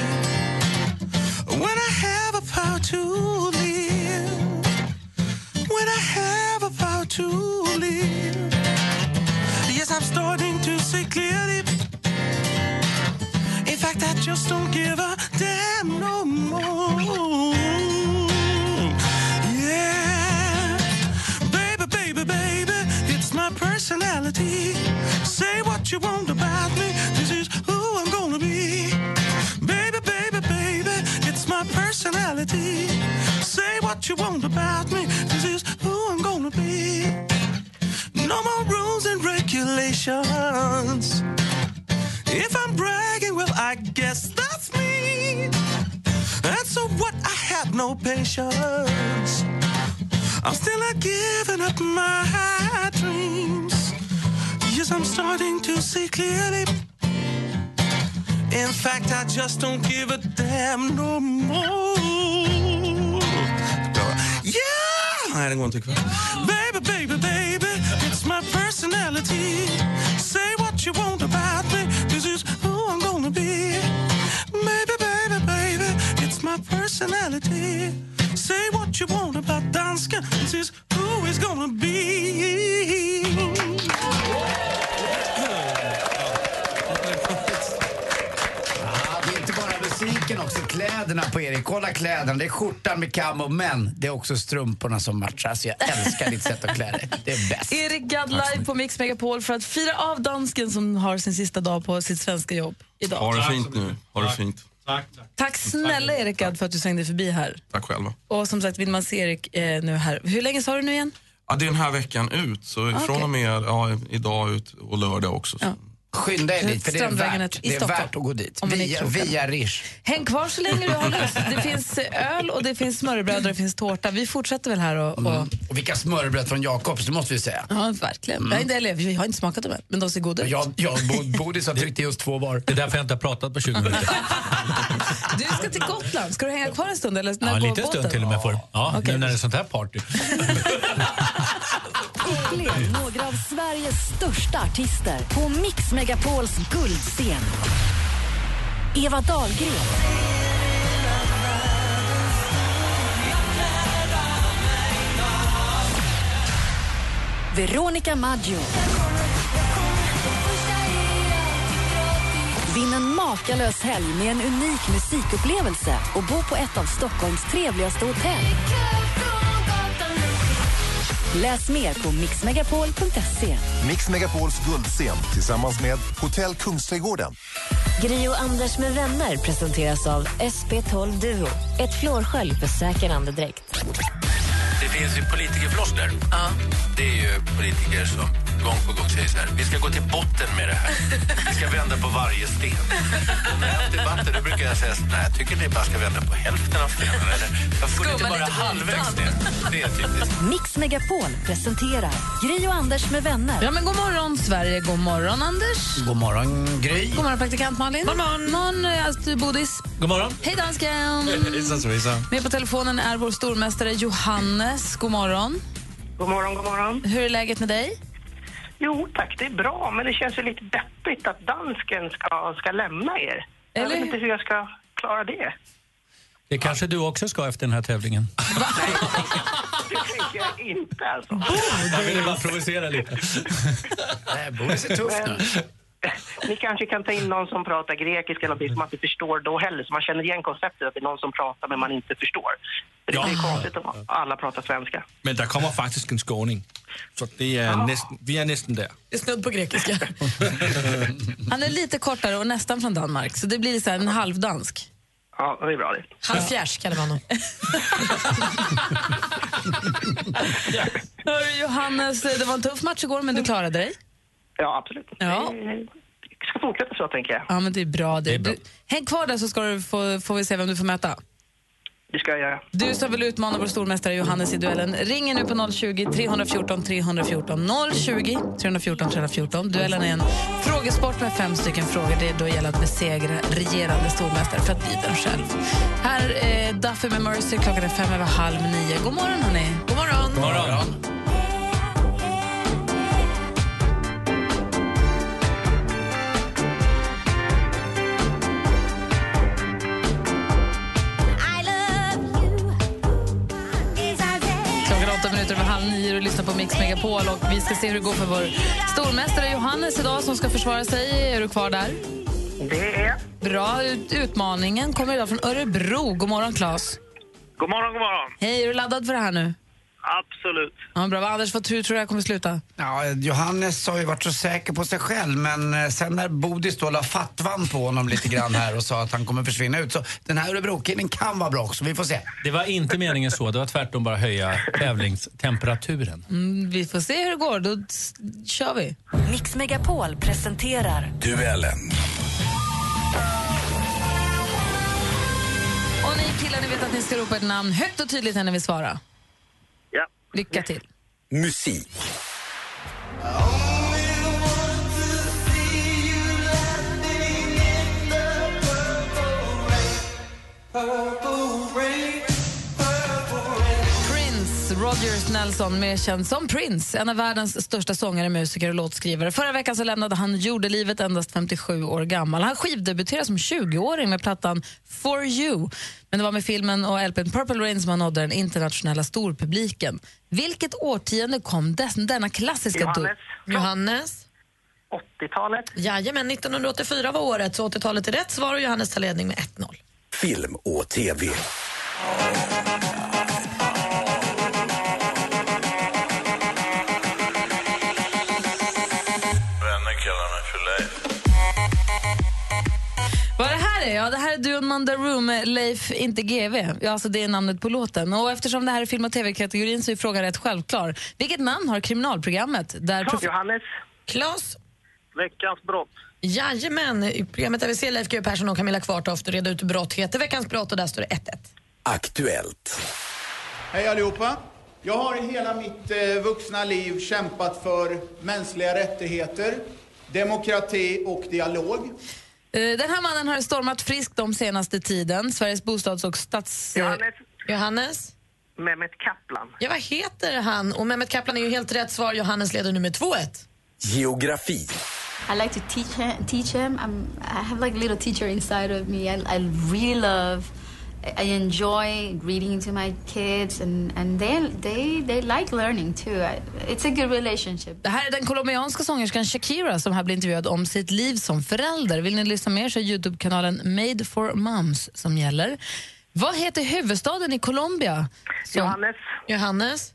when I have a power to live. When I have a power to live. Yes, I'm starting to see clearly. In fact, I just don't give a damn no more. Yeah, baby, baby, baby, it's my personality. Say what you want about me. This is who I'm gonna be. Baby, baby, baby, it's my personality. Say what you want about me. Patience. I'm still not giving up my dreams. Yes, I'm starting to see clearly. In fact, I just don't give a damn no more. Yeah, I didn't want to cry. Baby, baby, baby, it's my personality. Say what you want personality. Say what you want about dansken. This is who is gonna be. Ja, det är inte bara musiken också, kläderna på Erik. Kolla kläderna, det är skjortan med camo, men det är också strumporna som matchar. Alltså jag älskar ditt sätt att klä dig. Det är bäst. Erik Gadd live på Mix Megapol för att fira av dansken som har sin sista dag på sitt svenska jobb idag. Ha det fint nu. Ha det fint. Tack, Tack snälla Erik Gadd för att du svängde förbi här. Tack själva. Och som sagt, vill man se Erik eh, nu här. Hur länge sa du nu igen? Ja, det är den här veckan ut, så Okej. från och med ja, idag ut och lördag också. Så. Skynda er dit, för det är värt, i det är värt att gå dit. Om man är Via, via Rish. Häng kvar så länge du har lust. Det finns eh, öl och det finns smörrebröd och det finns tårta. Vi fortsätter väl här och... och... Mm. Och vilka smörrebröd från Jakobs, det måste vi säga. Ja, verkligen. Mm. Jag, eller, jag har inte smakat dem än, men de ser goda ut. Jag, jag Bo- Bodis har tryckt i oss två var. Det är därför jag inte har pratat på 20 minuter. <laughs> Du ska till Gotland. Ska du hänga kvar en stund? Eller när Ja, en liten stund till och med. För, ja, Okej. nu när det är sånt här party. <laughs> Upplev några av Sveriges största artister på Mix Megapols guldscen. Eva Dahlgren. Veronica Maggio. Vinn en makalös helg med en unik musikupplevelse och bo på ett av Stockholms trevligaste hotell. Läs mer på mixmegapol.se. Mix Megapols guldscen tillsammans med Hotell Kungsträdgården. Gri och Anders med vänner presenteras av SP12 Duo. Ett flårskölj för säker andedräkt. Det finns ju politikerfloskler. Det är ju politiker som gång på gång säger så här, vi ska gå till botten med det här. Vi ska vända på varje sten. Och när jag har debatter då brukar jag säga så, nej, jag tycker ni bara ska vända på hälften av stenen. Eller, jag får inte bara halvvägs ner. Det är typiskt. Mix Megapol presenterar Gri och Anders med vänner. Ja, men god morgon, Sverige. God morgon, Anders. God morgon, Gry. God morgon, praktikant Malin. God morgon. morgon eh, alltså, Bodis. God morgon. Hej, dansken. Hejsan svejsan. Med på telefonen är vår stormästare Johannes. God morgon. God morgon, god morgon. Hur är läget med dig? Jo tack, det är bra, men det känns ju lite deppigt att dansken ska, ska lämna er. Jag vet inte hur jag ska klara det. Det kanske du också ska efter den här tävlingen. <laughs> Det tänker jag inte alltså. Jag ville bara provocera lite. Bodis är tuff nu. <laughs> Ni kanske kan ta in någon som pratar grekiska eller någonting som man inte förstår då heller, så man känner igen konceptet att det är någon som pratar men man inte förstår. För Det är konstigt om alla pratar svenska. Men der kommer faktisk en skåning. Så det er næsten, vi er næsten der. Det är snudd på grekiska. <laughs> Han är lite kortare och nästan från Danmark, så det blir så här en halvdansk. Ja, det är bra det. Halvfjärs kallar <laughs> man honom. Johannes, det var en tuff match igår, men du klarade dig. Ja, absolut. Ja. Det ska fortsätta så, tänker jag. Ja, men det är bra. Det. Du, häng kvar där så ska du få, får vi se vem du får möta. Det ska jag göra. Du som vill utmana vår stormästare Johannes i duellen, ringer nu på 020 314 314. 020 314 314. Duellen är en frågesport med fem stycken frågor. Det då gäller att besegra regerande stormästare för att bli den själv. Här är Duffy med Mercy. Klockan är fem över halv nio. God morgon, hörni. God morgon. God morgon. Klockan är minuter över halv nio och lyssnar på Mix Megapol. Och vi ska se hur det går för vår stormästare Johannes idag som ska försvara sig. Är du kvar där? Det är Bra. Ut- Utmaningen kommer idag från Örebro. God morgon, Claes. God morgon, god morgon. Hej, är du laddad för det här nu? Absolut. Ja, bra. Anders, vad tror du tror det här kommer sluta? Ja, Johannes har ju varit så säker på sig själv men eh, sen när Bodis då la fattvan på honom lite grann här och sa att han kommer försvinna ut så den här Örebro-killen kan vara bra också, vi får se. Det var inte meningen så, det var tvärtom bara höja tävlingstemperaturen. Mm, vi får se hur det går. Då kör vi. Mix Megapol presenterar Duellen. Och ni killar, ni vet att ni ska ropa ett namn högt och tydligt när ni vill svara. Lycka till. Musik. Purple Rogers Nelson, mer känd som Prince, en av världens största sångare, musiker och låtskrivare. Förra veckan så lämnade han jordelivet endast 57 år gammal. Han skivdebuterade som 20-åring med plattan For You. Men det var med filmen och LPn Purple Rain som han nådde den internationella storpubliken. Vilket årtionde kom dess, denna klassiska... Johannes. Johannes? 80-talet. Jajamän, 1984 var året, så 80-talet är rätt svar och Johannes tar ledning med 1-0. Film och TV. Här är? Ja, det här är Duon Mandaroon med Leif, inte GV. Ja, alltså det är namnet på låten. Och eftersom det här är film och tv-kategorin så är frågan rätt självklar. Vilket namn har kriminalprogrammet? Där prof- Johannes. Klas? Veckans brott. Jajamän, i programmet där vi ser Leif GW Persson och Camilla Kvartoft reda ut brott heter Veckans brott och där står det 1-1. Aktuellt. Hej allihopa! Jag har i hela mitt eh, vuxna liv kämpat för mänskliga rättigheter, demokrati och dialog. Eh, Den här mannen har stormat friskt de senaste tiden. Sveriges bostads och stads... Johannes. Johannes? Mehmet Kaplan. Ja, vad heter han? Och Mehmet Kaplan är ju helt rätt svar. Johannes leder nu med 2-1. Geografi. I like to teach him. Teach him. I'm, I have like a little teacher inside of me. I, I really love. I enjoy reading to my kids, and, and they they they like learning too. It's a good relationship. Det här är den colombianska sångerskan Shakira som här blir intervjuad om sitt liv som förälder. Vill ni lyssna mer så är Youtube-kanalen Made for Moms som gäller. Vad heter huvudstaden i Colombia? Johannes. Johannes?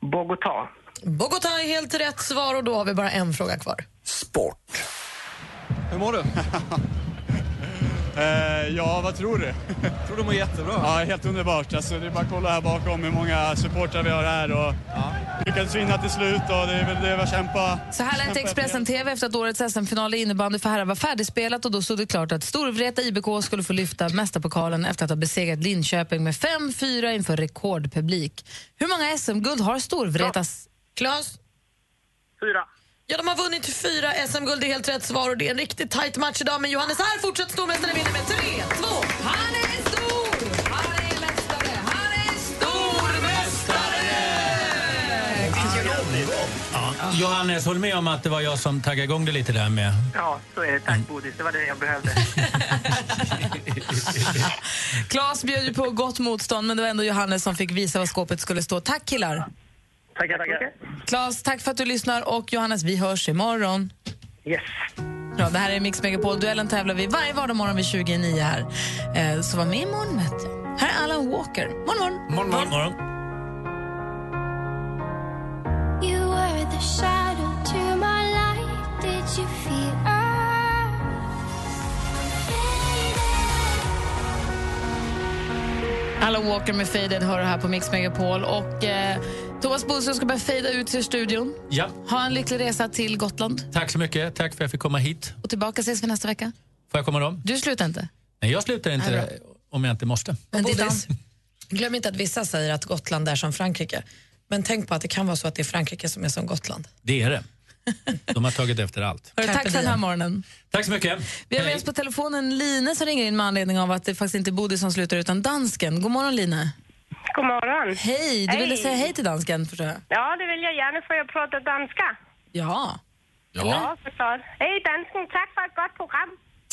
Bogotá. Bogotá är helt rätt svar och då har vi bara en fråga kvar. Sport. Hur mår du? <laughs> Eh, ja, vad tror du? Jag tror du mår jättebra. Ja, helt underbart. Alltså, det är bara att kolla här bakom hur många supportrar vi har här. Och lyckades vinna till slut och det är väl det vi har kämpat. Så här lät Expressen TV efter att årets SM-final i innebandy för herrar var färdigspelat och då stod det klart att Storvreta IBK skulle få lyfta mästarpokalen efter att ha besegrat Linköping med 5-4 inför rekordpublik. Hur många SM-guld har Storvretas... Klas? Fyra. Ja, de har vunnit fyra SM-guld. Det är helt rätt svar och det är en riktigt tight match idag. Men Johannes här fortsätter stormästare vinner med 3-2. Han är stor! Han är mästare! Han är stormästare! Vilken omgång! Johannes, håll med om att det var jag som taggade igång det lite där med. Ja, så är det. Tack Bodis, det var det jag behövde. <laughs> Claes bjöd ju på gott motstånd, men det var ändå Johannes som fick visa var skåpet skulle stå. Tack killar! Tackar, tackar. Claes, tack för att du lyssnar och Johannes, vi hörs imorgon. Yes. Bra, det här är Mix Megapol. Duellen tävlar vi varje vardagsmorgon vid 29 här. Eh, så var med imorgon, vet du. Här är Alan Walker. Morgon, morgon. Morgon, morgon. Feel Alan Walker med Faded hör du här på Mix Megapol. Och, eh, Thomas Bodström ska börja fejda ut till studion. Ja, Ha en lycklig resa till Gotland. tack så mycket. Tack för att jag fick komma hit. Och tillbaka ses vi nästa vecka. Får jag komma då? Du slutar inte? Nej, jag slutar Nej, inte om jag inte måste. Men Bodis, glöm inte att vissa säger att Gotland är som Frankrike. Men tänk på att det kan vara så att det är Frankrike som är som Gotland. Det är det. De har tagit efter allt. Tack för den här morgonen. Tack så mycket. Vi har med oss på telefonen Line som ringer in med anledning av att det faktiskt inte är Bodil som slutar utan dansken. God morgon Line. God morgon. Hej, du ville säga hej till dansken förstår jag. Ja, det vill jag gärna för jag pratar danska. Ja. Ja, förstås. Hej dansken, tack för ett gott program.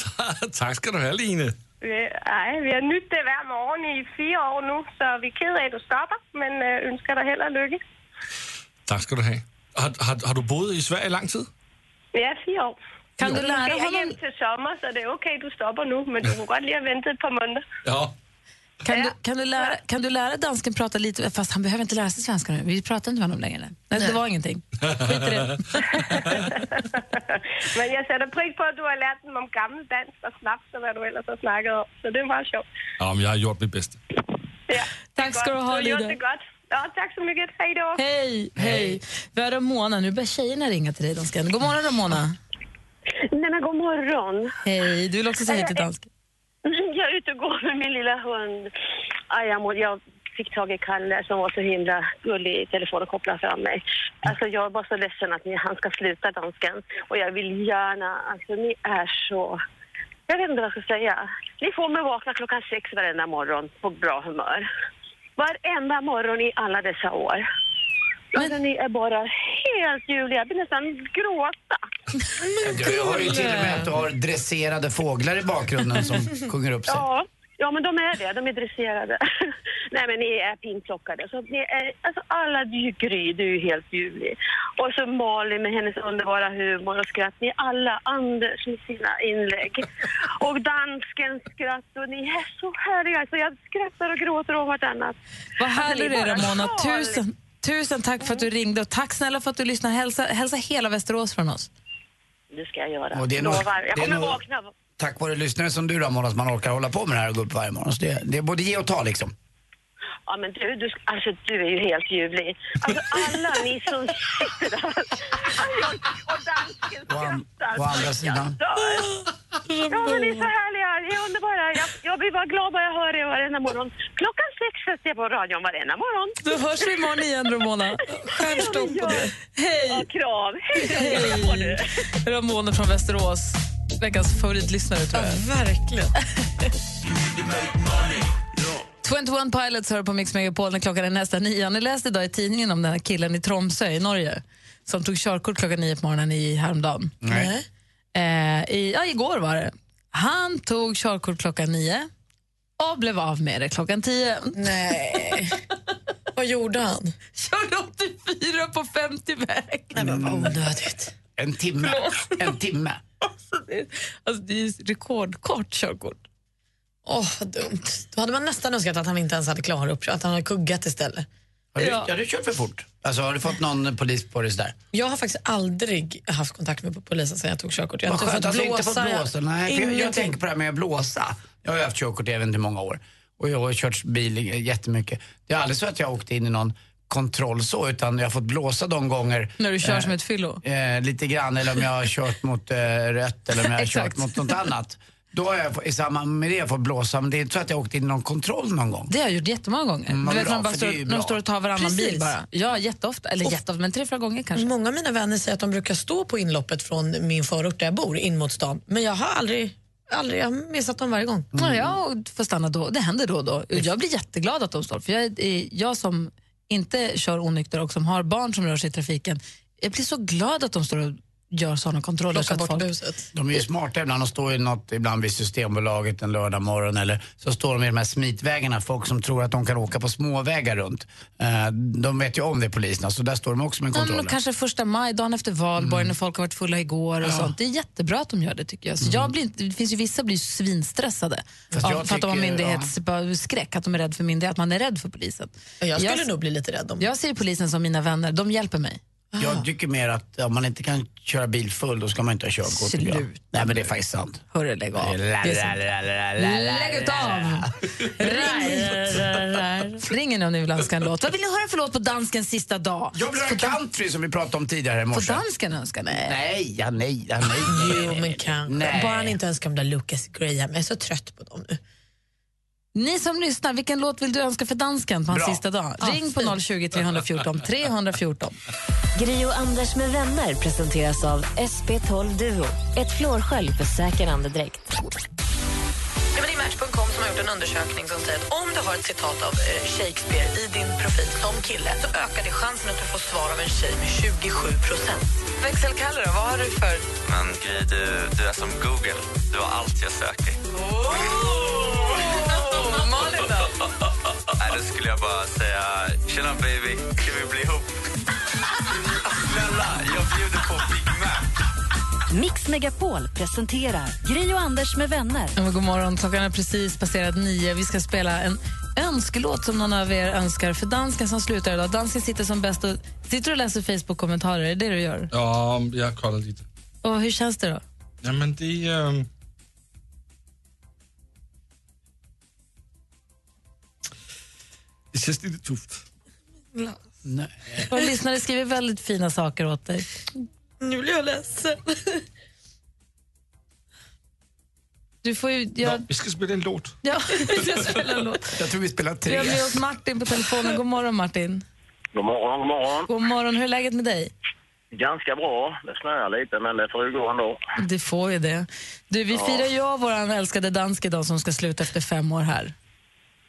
<laughs> tak skal du have, Line. Vi- Nej, vi har nytt det hver morgen i fyra år nu, så vi är ked af, at du stopper, men øh, ønsker dig held og lykke. Tak skal du have. Har, har, har du boet i Sverige i lang tid? Ja, fire år. Kan du lära honom- hjem til sommer, så det er okay, du stopper nu, men du kunne godt lige have ventet et par måneder. Ja. Kan, du, kan, du lära, kan du lära dansken prata lite, fast han behöver inte lära sig svenska nu. Vi pratar inte med honom längre. Nej, det var ingenting. Skit i det. <laughs> Men jeg sætter pris på, at du har lært dem om gammel dansk og snaps, og hvad du ellers har snakket om. Så det er meget sjovt. Ja, men jeg har gjort mit bedste. Ja, Tack ska du ha, har gjort godt. Ja, tak så mycket. Hej då. Hej, hej. Vi har Ramona. Nu börjar tjejerna ringa till dig, dansken. God morgon, Ramona. Nej men god morgon. Hej. Du vill också säga hej till dansken. <laughs> Jag är ute och går med min lilla hund. Aj, jag, må, jag fick tag i Kalle som var så himla gullig i telefon och kopplade fram mig. Alltså jag var så ledsen att ni, han ska sluta dansken. Och jag vill gärna, alltså ni är så... Jag vet inte vad jag ska säga. Ni får mig vakna klockan sex varenda morgon på bra humör. Varenda morgon i alla dessa år. Alltså ni är bara helt ljuvliga. Jag blir nästan gråta. Du har ju till och med att du har dresserade fåglar i bakgrunden som <laughs> sjunger upp sig. Ja, ja, men de är det. De är dresserade. <laughs> Nej, men ni är pinplockade. Så ni är, alltså alla, Gry, du är ju helt ljuvlig. Och så Malin med hennes underbara humor och skratt. Ni är alla Anders med sina inlägg. <laughs> Och danskens skratt. Och ni är så härliga. Så jag skrattar och gråter om vartannat. Vad Alltså, härlig ni du är, Ramona. Tusen, tusen tack för att du ringde och tack snälla för att du lyssnade. Hälsa, hälsa hela Västerås från oss. Det ska jag göra. Och det är nog- Lovar. Jag det är kommer nog- vakna. Tack vare lyssnare som du Ramona som man orkar hålla på med det här och gå upp varje morgon. Så det, det är både ge och ta liksom. Ja, men du, du, alltså, du är ju helt ljuvlig. Alltså alla ni som sitter där. Och dansken skrattar. å andra sidan. Ja, men ni är så härliga. Ni är underbara. Jag, jag blir bara glad när jag hör er varenda morgon. Klockan sex sätter jag på radion varenda morgon. Då hörs vi imorgon igen, Ramona. Stjärnstopp på det. Hej! Ja, kram. Hej då. Ramona från Västerås. Veckans favoritlyssnare, tror jag. verkligen. <laughs> 21 Pilots hör på Mix Megapol när klockan är nästan nio. Ni läste idag i tidningen om den här killen i Tromsö i Norge som tog körkort klockan nio på morgonen i häromdagen. Nej. Eh, i, ja, igår var det. Han tog körkort klockan nio och blev av med det klockan tio. Nej. Vad gjorde han? Körde 84 på 50-väg. Nej, men vad onödigt. En timme. En timme. Alltså, det är rekordkort körkort. Åh, vad dumt. Då hade man nästan önskat att han inte ens hade klarat upp att han hade kuggat istället. Har du, Ja. ja. du kört för fort? Alltså har du fått någon polis på dig sådär? Jag har faktiskt aldrig haft kontakt med polisen sedan jag tog körkort. Jag har Vad inte fått alltså blåsa. inte fått blåsa. Nej, jag, jag tänker på det här med att blåsa. Jag har ju haft körkort i inte hur många år. Och jag har kört bil jättemycket. Det är aldrig så att jag har åkt in i någon kontroll så, utan jag har fått blåsa de gånger. När du kör eh, som ett fyllo? Eh, lite grann, eller om jag har kört mot eh, rött eller om jag har <laughs> kört mot något annat. Då har jag i samband med det fått blåsa, men det är inte så att jag har åkt in i någon kontroll någon gång. Det har jag gjort jättemånga gånger. Mm, du vet bra, när de, bara står, när de står och tar varannan bil Precis. bara. Ja, jätteofta. Eller jätteofta, men tre, fyra gånger kanske. Många av mina vänner säger att de brukar stå på inloppet från min förort där jag bor, in mot stan. Men jag har aldrig, aldrig jag har missat dem varje gång. Ja, jag får stanna då. Det händer då och då. Jag blir jätteglad att de står. För jag, är- jag som inte kör onykter och som har barn som rör sig i trafiken, Jag blir så glad att de står och gör sådana kontroller. Så att folk... De är ju smarta ibland. De står ju något, ibland vid Systembolaget en lördag morgon eller så står de i de här smitvägarna. Folk som tror att de kan åka på småvägar runt. Eh, de vet ju om det, poliserna, så där står de också med Ja, kontroller. men kanske första maj, dagen efter valborg, när folk har varit fulla igår och Ja. sånt. Det är jättebra att de gör det tycker jag. Så jag blir det finns ju vissa blir svinstressade Fast av, jag för att de har myndighetsskräck, att de är rädda för myndighet, att man är rädd för polisen. Jag skulle nog bli lite rädd om Jag ser polisen som mina vänner, de hjälper mig. Jag tycker mer att om man inte kan köra bil full då ska man inte ha körkort. Sluta. Nej men det är faktiskt sant. Hörru, lägg av. Lägg av! Ring, nu om ni vill önska en låt. Vad vill ni höra för låt på danskens sista dag? Jag vill höra country som vi pratade om tidigare i morse. Får dansken önska? Nej. Nej, ja, nej, ja, nej. Jo, men kanske. Nej. Bara han inte önskar de där Lucas Graham. Jag är så trött på dem nu. Ni som lyssnar, vilken låt vill du önska för dansken på hans Bra. sista dag? Ring på 020 314 314. Gri och Anders med vänner presenteras av SP12 Duo. Ett flårskölj för säker andedräkt. Ja, det är Match.com som har gjort en undersökning som säger att om du har ett citat av eh, Shakespeare i din profil som kille så ökar det chansen att du får svar av en tjej med 27 procent. Växelkalle då, vad har du för... Men Gry, du, du är som Google. Du har allt jag söker. Nej, då skulle jag bara säga, tjena baby, ska vi bli ihop? Snälla, jag bjuder på Big Mac. Mix Megapol presenterar Gri och Anders med vänner. Ja, god morgon, klockan är precis passerat nio. Vi ska spela en önskelåt som någon av er önskar för dansken som slutar idag. Dansken sitter som bäst och, sitter och läser Facebook-kommentarer, är det det du gör? Ja, jag kollar lite. Och hur känns det då? Ja, men det... ehm, Det känns lite tufft. Nej. Våra lyssnare skriver väldigt fina saker åt dig. Nu blir jag ledsen. Du får ju... Ja, Jag, vi ska spela en låt. ja, <laughs> vi ska spela en låt. Jag tror vi spelar Vi tre. har med oss Martin på telefonen. God morgon Martin. God morgon, god morgon. God morgon, hur är läget med dig? Ganska bra. Det snöar lite, men det får ju gå ändå. Det får ju det. Du, vi Ja. firar ju av vår älskade dansk idag som ska sluta efter fem år här.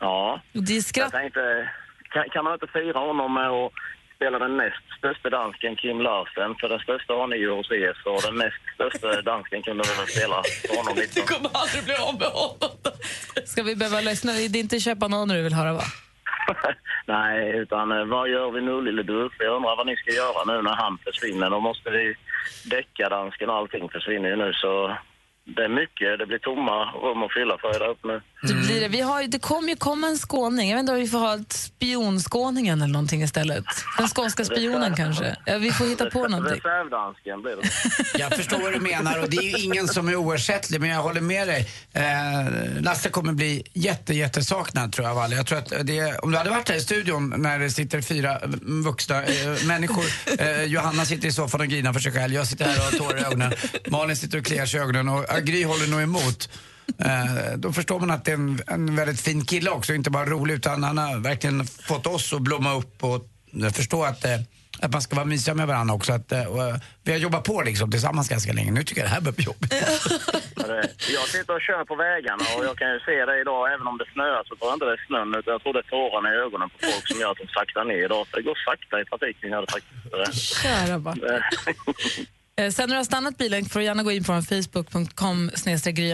Ja. Det är skratt... Jag tänkte, kan, kan man inte fira honom med att spela den näst största dansken, Kim Larsen? För den största har ni ju hos er, så den näst största dansken kunde väl spela för honom lite. Du kommer aldrig bli av med honom. Ska vi behöva lyssna? Det är inte köpa någon du vill höra va? <laughs> Nej, utan eh, vad gör vi nu lille du? Jag undrar vad ni ska göra nu när han försvinner. Då måste vi däcka dansken och allting försvinner ju nu så det är mycket. Det blir tomma rum att fylla för er där uppe nu. Det, blir det. Vi har, det kommer ju komma en skåning. Jag vet inte om vi får ha ett spionskåningen eller någonting istället. Den skånska spionen kanske. Ja, vi får hitta på någonting. Reservdansken blir det. <laughs> Jag förstår vad du menar och det är ju ingen som är oersättlig men jag håller med dig. Eh, Lasse kommer bli jätte, jättesaknad tror jag Valle. Jag tror att det, om du hade varit här i studion när det sitter fyra eh, vuxna eh, människor. Eh, Johanna sitter i soffan och grinar för sig själv. Jag sitter här och har tårar i ögonen. Malin sitter och kliar sig i ögonen och Gry håller nog emot. Eh, då förstår man att det är en, en väldigt fin kille också, inte bara rolig utan han har verkligen fått oss att blomma upp och jag förstår att, eh, att man ska vara mysiga med varandra också. Att, eh, och, eh, vi har jobbat på liksom tillsammans ganska länge. Nu tycker jag det här börjar bli jobbigt. Jag sitter och kör på vägarna och jag kan ju se det idag. Även om det snöar så tror jag inte det är snön utan jag tror det är tårarna i ögonen på folk som gör att de saktar ner idag. För det går sakta i trafiken gör det faktiskt. Kära. <laughs> Eh, Sen när du har stannat bilen får du gärna gå in på facebook.com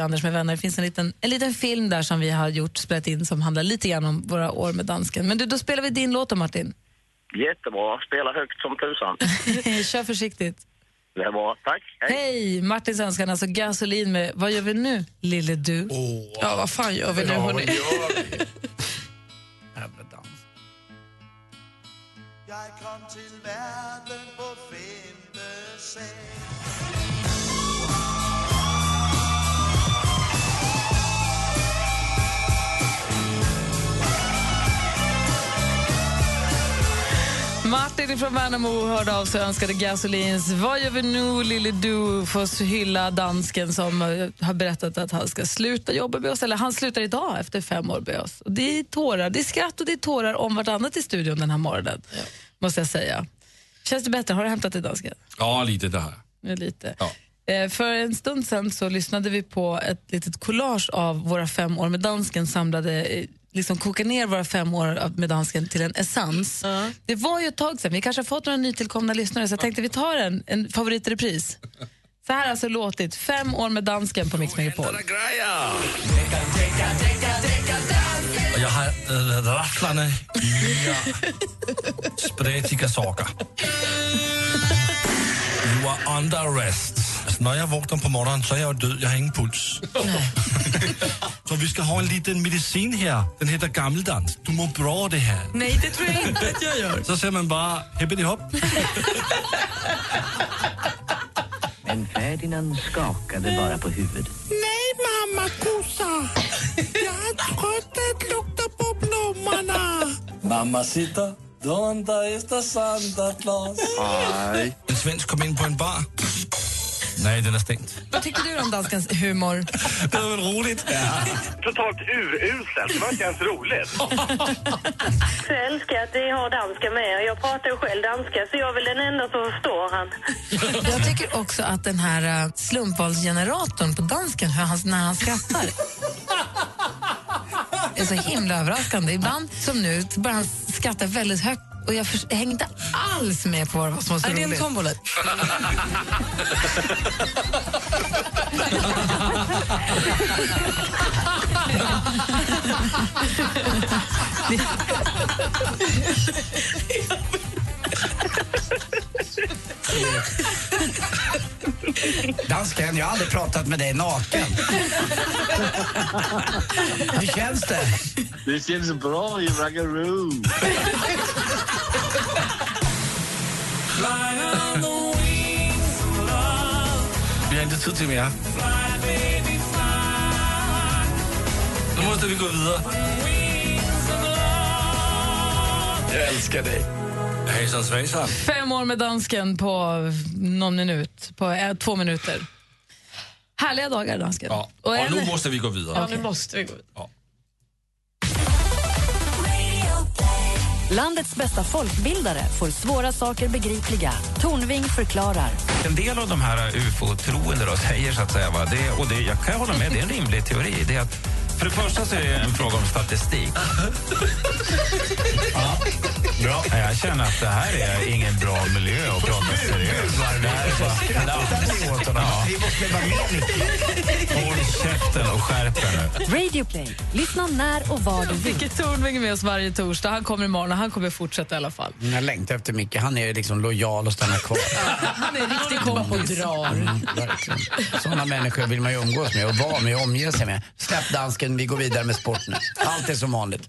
Anders med vänner. Det finns en liten, en liten film där som vi har gjort, spelat in som handlar lite grann om våra år med dansken. Men du, då spelar vi din låt då Martin. Jättebra. Spela högt som tusan. <laughs> Kör försiktigt. Det är bra. Tack. Hej! Martins önskan, alltså gasolin med Vad gör vi nu, lille du? Ja, vad fan gör vi nu Ja, vad hörni? gör vi? <laughs> Jävla dans. Jeg kom til verden Martin från Värnamo hörde av sig och önskade gasolins Vad gör vi nu, lille du? För att hylla dansken som eh, har berättat att han ska sluta jobba med oss. Eller han slutar idag efter fem år med oss. Och det är tårar, det är skratt och det är tårar om vartannat i studion den här morgonen. Måste jag säga. Känns det bättre? Har du hämtat dig dansken? Ja, lite det här. Ja, Lite. Eh, För en stund sen så lyssnade vi på ett litet collage av våra fem år med dansken samlade eh, liksom koka ner våra fem år med dansken till en essens. Det var ju ett tag sedan, vi kanske har fått några nytillkomna lyssnare så jag tänkte vi tar en, en favoritrepris. Så här har alltså låtit fem år med dansken på Mix Megapol. Jag har äh, rafflande nya spretiga saker. You are under arrest. Alltså, när jag vaknar på morgonen så är jag död, jag har ingen puls. så vi ska ha en liten medicin här. Den heter gammeldans. Du mår bra av det här. Nej, det tror jag inte att <laughs> jag gör. Så säger man bara hippity hopp. Men Ferdinand skakade bara på huvudet. Nej, mamma kossa. Jag är trött att lukta på blommorna. Mamacita, donde está Santa Claus? Nej. En svensk kom in på en bar. Nej, den är stängd. Vad tycker du om danskens humor? Det var väl roligt? Totalt uruselt. Det var inte ens roligt. Jag älskar att ni har danska med. Jag pratar ju själv danska så jag är väl den enda som förstår han. Jag tycker också att den här eh, slumpvalsgeneratorn på dansken, när han skrattar är så himla överraskande. Ibland, som nu, börjar han skratta väldigt högt och jag, jag hänger inte alls med på vad som var så Är det en roligt. tombola? <laughs> Dansken, jag har aldrig pratat med dig naken. Hur känns det? Det känns bra i Raggaroo. Vi har inte tid till mer. Nu måste vi gå vidare. Jag älskar dig. Hejsan svejsan. Fem år med dansken på någon minut, på eh, två minuter. Härliga dagar, dansken. Ja. Och en- nu måste vi gå vidare. Ja, nu måste vi gå ut. Landets bästa folkbildare får svåra saker begripliga. Tornving förklarar. En del av de här ufo-troende säger så att säga, va, det, och det, jag kan hålla med, det är en rimlig teori. Det är att, för det första så är det en fråga om statistik. Ja, bra. Jag känner att det här är ingen bra miljö att prata seriöst. Det här är bara... Ja. Håll käften och skärp er nu. Radio Play. Lyssna när och var du vill. Micke Tornving är med oss varje torsdag. Han kommer imorgon och han kommer fortsätta i alla fall. Jag längtar efter Micke. Han är liksom lojal och stannar kvar. Han är en riktig kompis. Mm, verkligen. Såna människor vill man ju umgås med och vara med och omge sig med. Släpp dansken, vi går vidare med sport nu. Allt är som vanligt. <laughs>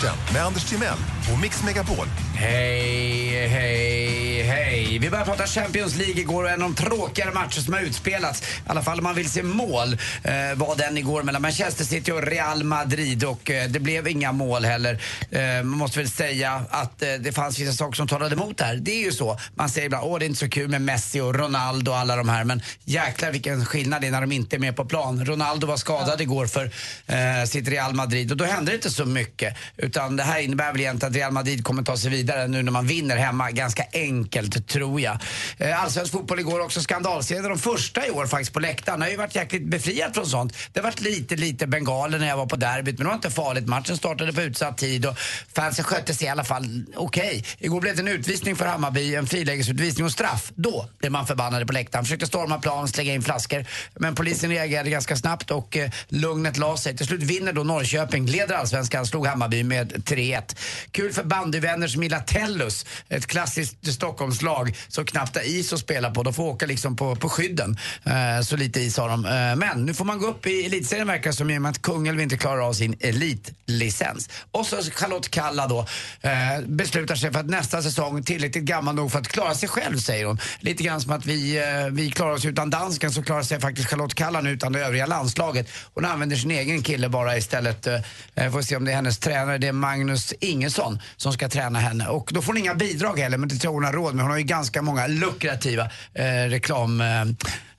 Sporten med Anders Timell och Mix Megapol. Hej, hej, hej. Vi börjar prata Champions League igår och en av de tråkigare matcher som har utspelats, i alla fall om man vill se mål, eh, var den igår mellan Manchester City och Real Madrid och eh, det blev inga mål heller. Eh, man måste väl säga att eh, det fanns vissa saker som talade emot det här. Det är ju så. Man säger ibland, åh det är inte så kul med Messi och Ronaldo och alla de här, men jäklar vilken skillnad det är när de inte är med på plan. Ronaldo var skadad igår för eh, sitt Real Madrid och då hände det inte så mycket. Utan det här innebär väl egentligen att Real Madrid kommer ta sig vidare nu när man vinner hemma ganska enkelt, tror jag. Eh, allsvensk fotboll igår också skandalserie, De första i år faktiskt på läktaren. Jag har ju varit jäkligt befriad från sånt. Det har varit lite, lite bengaler när jag var på derbyt, men det var inte farligt. Matchen startade på utsatt tid och fansen skötte sig i alla fall okej. Igår blev det en utvisning för Hammarby, en frilägesutvisning och straff. Då blev man förbannade på läktaren. Försökte storma plan, slänga in flaskor. Men polisen reagerade ganska snabbt och eh, lugnet la sig. Till slut vinner då Norrköping, leder allsvenskan, slog Hammarby med 3-1. Kul för bandyvänner som gillar Tellus, ett klassiskt Stockholmslag som knappt har is att spela på. De får åka liksom på, på skydden. Eh, så lite is har de. Eh, men nu får man gå upp i elitserien verkar det som i och med att Kungälv inte klarar av sin elitlicens. Och så Charlotte Kalla då eh, beslutar sig för att nästa säsong tillräckligt gammal nog för att klara sig själv säger hon. Lite grann som att vi, eh, vi klarar oss utan dansken så klarar sig faktiskt Charlotte Kalla nu utan det övriga landslaget. Hon använder sin egen kille bara istället. Eh, eh får se om det är hennes tränare, det är Magnus Ingesson som ska träna henne. Och då får hon inga bidrag heller men det tror hon har råd med. Hon har ju ganska många lukrativa eh, reklam eh,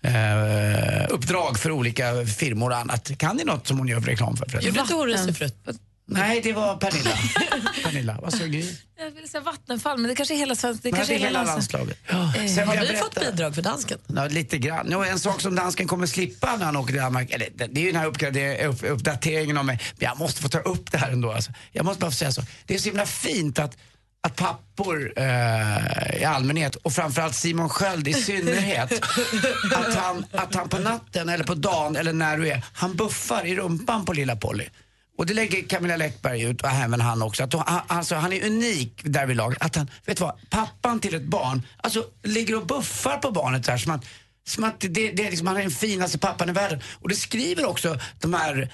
eh, uppdrag för olika firmor och annat. Kan ni något som hon gör för reklam för? förresten? Gjorde inte hon Rusefrutt? Nej, det var Pernilla. <laughs> Pernilla, vad sa Gry? Jag vill säga Vattenfall, men det kanske är hela svenska... Det kanske det är hela landslaget. landslaget. Eh, Sen Har vi jag fått berätta- bidrag för dansken? Ja, lite grann. Jo, en sak som dansken kommer slippa när han åker till Danmark, eller, det det är ju den här uppgrader- upp, uppdateringen av mig. Men jag måste få ta upp det här ändå. Alltså. Jag måste bara få säga så. Det är så himla fint att, att pappor eh, i allmänhet och framförallt Simon Sköld i synnerhet, <laughs> att han, att han på natten eller på dagen eller när du är, han buffar i rumpan på lilla Polly. Och det lägger Camilla Läckberg ut och även han också. Att han, alltså, han är unik därvidlag. Att han, vet du vad, pappan till ett barn, alltså ligger och buffar på barnet så här som att, som att det, det är liksom, han är den finaste pappan i världen. Och det skriver också de här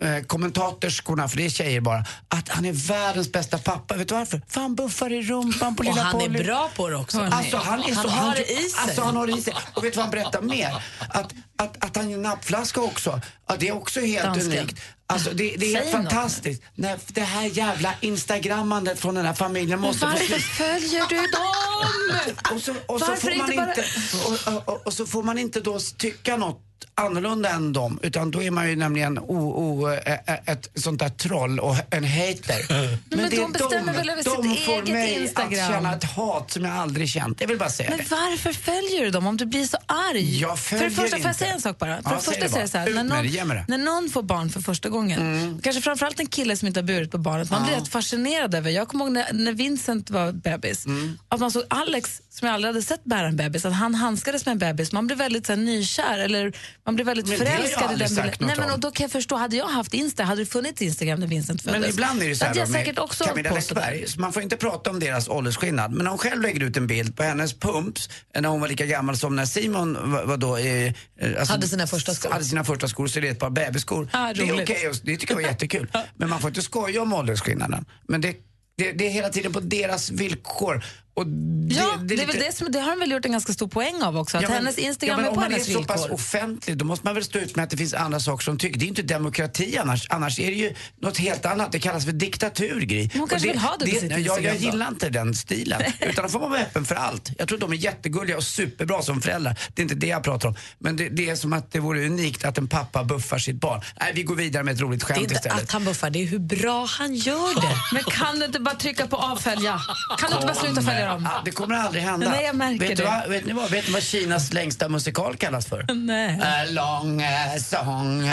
eh, kommentatorskorna, för det är tjejer bara, att han är världens bästa pappa. Vet du varför? För han buffar i rumpan på Och lilla han är Polly. bra på det också. Alltså han är Han så... har det i sig. Alltså han har det i sig. Och vet du vad han berättar mer? Att, att, att han gör nappflaska också, ja, det är också helt Dansken. unikt. Alltså det, det är helt fantastiskt. Nej, det här jävla instagrammandet från den här familjen måste få Varför slut. följer du dem? Och så, och, så Varför får man inte bara- inte, och, och, och, och så får man inte då tycka något annorlunda än dem, utan då är man ju nämligen o, o, ä, ä, ett sånt där troll och en hater. <laughs> men de bestämmer väl över sitt de får eget mig Instagram. att känna ett hat som jag aldrig känt. Jag vill bara säga Men det. varför följer du dem om du blir så arg? Jag för det följer första, får jag inte. säga en sak bara? För Ja, det första det det så bara. här, när, någon, det, det. när någon får barn för första gången, kanske framförallt en kille som inte har burit på barnet, man blir rätt fascinerad över. Jag kommer ihåg när, när Vincent var bebis, att man såg Alex, som jag aldrig hade sett bära en bebis, att han handskades med en bebis. Man blir väldigt så här, nykär, eller man blir väldigt Men förälskad i den bilden. Nej, men, och då kan jag förstå, hade jag haft Insta, hade det funnits Instagram när Vincent föddes. Men ibland är det så här jag säkert också Camilla. Läckberg, man får inte prata om deras åldersskillnad. Men hon själv lägger ut en bild på hennes pumps, när hon var lika gammal som när Simon var, var då... Eh, alltså, Hade sina första skor. Hade sina första skor, så det är ett par bebisskor. Ah, det är okej, och det tycker jag var <laughs> jättekul. Men man får inte skoja om åldersskillnaden. Men det, det, det är hela tiden på deras villkor. Och det, Ja, det, är lite- det, som, det har de väl gjort en ganska stor poäng av också, att Ja, men- hennes Instagram ja, men är på om man hennes är så pass villkor. offentlig då måste man väl stå ut med att det finns andra saker som tycker. Det är inte demokrati annars. Annars är det ju något helt annat. Det kallas för diktatur, Gry. hon Och kanske det, vill ha det på sitt jag, jag gillar inte den stilen. <laughs> Utan då får man vara öppen för allt. Jag tror de är jättegulliga och superbra som föräldrar. Det är inte det jag pratar om. Men det, det är som att det vore unikt att en pappa buffar sitt barn. Nej, vi går vidare med ett roligt Det är skämt inte istället. att han buffar, det är hur bra han gör det. Men kan du inte bara trycka på avfölja? Kan du inte bara sluta följa dem? Ja, det kommer aldrig hända. Nej, jag märker vet, du det. vad, vet ni vad? Vet ni vad Kinas längsta musikal kallas för? Nej. A long eh, song. <laughs>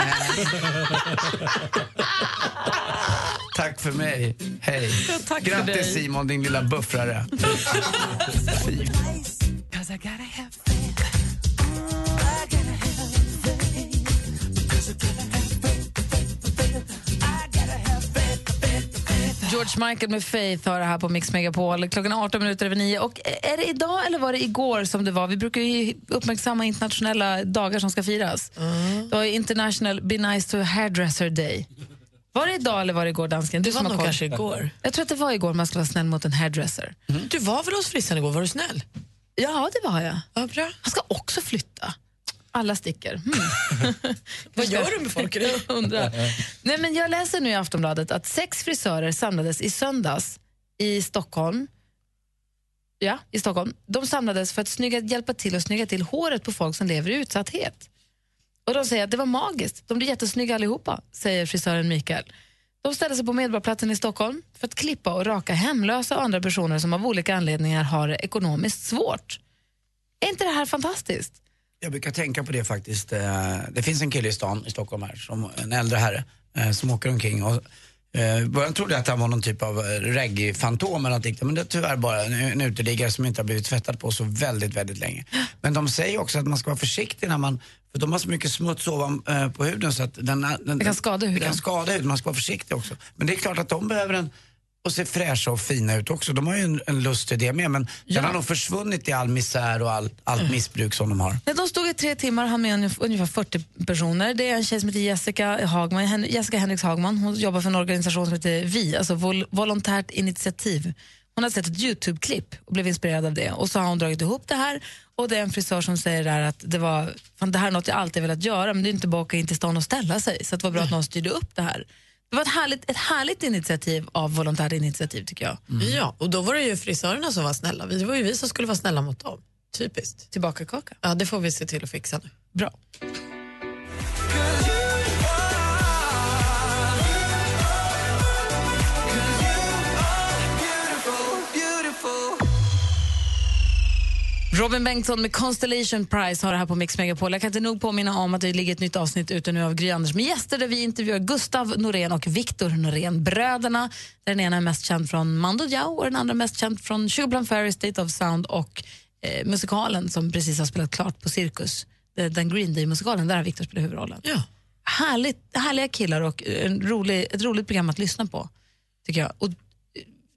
Tack för mig. Hej. tack för Grattis dig. Simon, din lilla buffrare. George Michael med Faith har det här på Mix Megapol. Klockan är 18 minuter över 9. Och är det idag eller var det igår som det var? Vi brukar ju uppmärksamma internationella dagar som ska firas. Det var International Be Nice to Hairdresser Day. Var det idag eller var det igår, dansken? Du Det var nog koll. kanske igår. Jag tror att det var igår man ska vara snäll mot en hairdresser. Du var väl hos frissan igår? Var du snäll? Ja, det var jag. Ja, bra. Han ska också flytta. Alla sticker. Hmm. <laughs> Vad gör du med folk? <laughs> Jag undrar. <laughs> Nej, men jag läser nu i Aftonbladet att sex frisörer samlades i söndags i Stockholm. Ja, i Stockholm. De samlades för att snygga, hjälpa till att snygga till håret på folk som lever i utsatthet. Och de säger att det var magiskt. De blir jättesnygga allihopa, säger frisören Mikael. De ställde sig på Medborgarplatsen i Stockholm för att klippa och raka hemlösa och andra personer som av olika anledningar har det ekonomiskt svårt. Är inte det här fantastiskt? Jag brukar tänka på det faktiskt. Eh, Det finns en kille i stan, i Stockholm här, som, en äldre herre, eh, som åker omkring och eh, början trodde jag att han var någon typ av eh, reggae-fantom eller någonting, men det är tyvärr bara en, en uteliggare som inte har blivit tvättad på så väldigt, väldigt länge. Men de säger också att man ska vara försiktig när man, för de har så mycket smuts ovan eh, på huden så att den, den, Det kan skada Det huden. kan skada huden, man ska vara försiktig också. Men det är klart att de behöver en och se fräscha och fina ut också. De har ju en, en lust till det med men den har nog försvunnit i all misär och all, allt missbruk som de har. De stod i tre timmar och hann med ungef- ungefär 40 personer. Det är en tjej som heter Jessica, Hagman, Jessica Henriks Hagman. Hon jobbar för en organisation som heter VI, alltså Vol- Volontärt initiativ. Hon har sett ett Youtube-klipp och blev inspirerad av det. Och så har hon dragit ihop det här. Och det är en frisör som säger där att det, var, fan, det här är något jag alltid velat göra men det är inte bara att åka in till stan och ställa sig. Så det var bra att någon styrde upp det här. Det var ett härligt, ett härligt initiativ av Volontärt initiativ tycker jag. Ja, och då var det ju frisörerna som var snälla. Det var ju vi som skulle vara snälla mot dem. Typiskt. Tillbaka kaka. Ja, det får vi se till att fixa nu. Bra. Robin Bengtsson med Constellation Prize har det här på Mix Megapol. Jag kan inte nog påminna om att det ligger ett nytt avsnitt ute nu av Gry Anders med gäster där vi intervjuar Gustav Norén och Viktor Norén, bröderna. Den ena är mest känd från Mando Diao och den andra mest känd från Sugarplum Fairy, State of Sound och eh, musikalen som precis har spelat klart på Cirkus. Eh, Den Green Day-musikalen, där har Viktor spelat huvudrollen. Ja. Härligt, härliga killar och en rolig, ett roligt program att lyssna på, tycker jag. Och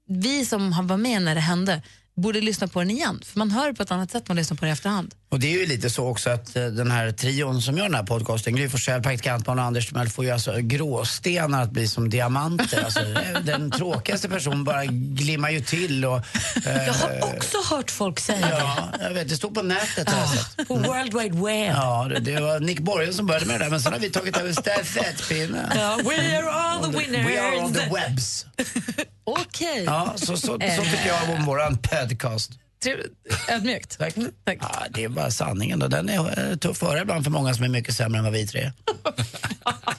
vi som varit med när det hände borde lyssna på den igen, för man hör det på ett annat sätt när man lyssnar på det i efterhand. Och det är ju lite så också att eh, den här trion som gör den här podcasten, Gry Forssell, praktikantbarn och Anders Timell får ju alltså gråstenar att bli som diamanter. Alltså, eh, den tråkigaste personen bara glimmar ju till och... eh, Jag har också hört folk säga Ja, jag vet, det står på nätet sett. På World Wide Web. Ja, det, det var Nick Borgen som började med det där, men sen har vi tagit över stafettpinnen. Ja, we are all the winners. We are on the webs. <laughs> Okej. Ja, så, så, så tycker jag om våran podcast. Trevligt. Ödmjukt. Tack. Ja, det är bara sanningen. Och den är eh, tuff att höra ibland för många som är mycket sämre än vad vi tre är.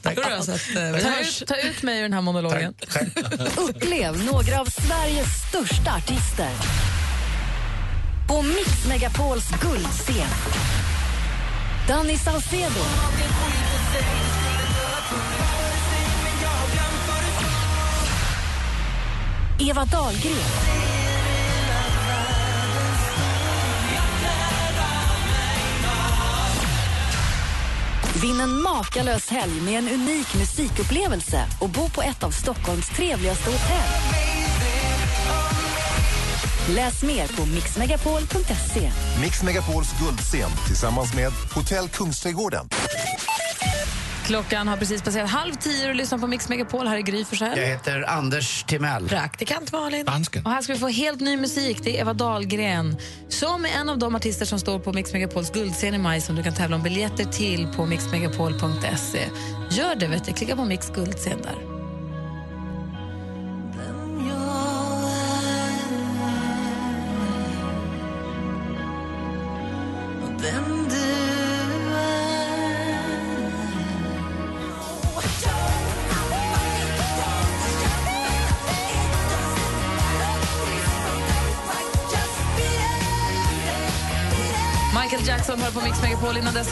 <laughs> Bra, så att, eh, Ta ut, ta ut mig ur den här monologen. <laughs> Upplev några av Sveriges största artister. På Mix Megapols guldscen. Danny Saucedo. Eva Dahlgren. Vinn en makalös helg med en unik musikupplevelse och bo på ett av Stockholms trevligaste hotell. Läs mer på mixmegapol.se. Mix Megapols guldscen tillsammans med Hotell Kungsträdgården. Klockan har precis passerat halv tio och lyssnar på Mix Megapol. Här är Gry Forssell. Jag heter Anders Timell. Praktikant Malin. Och här ska vi få helt ny musik. Det är Eva Dahlgren som är en av de artister som står på Mix Megapols guldscen i maj som du kan tävla om biljetter till på mixmegapol.se. Gör det, vet du. Klicka på Mix guldscen där.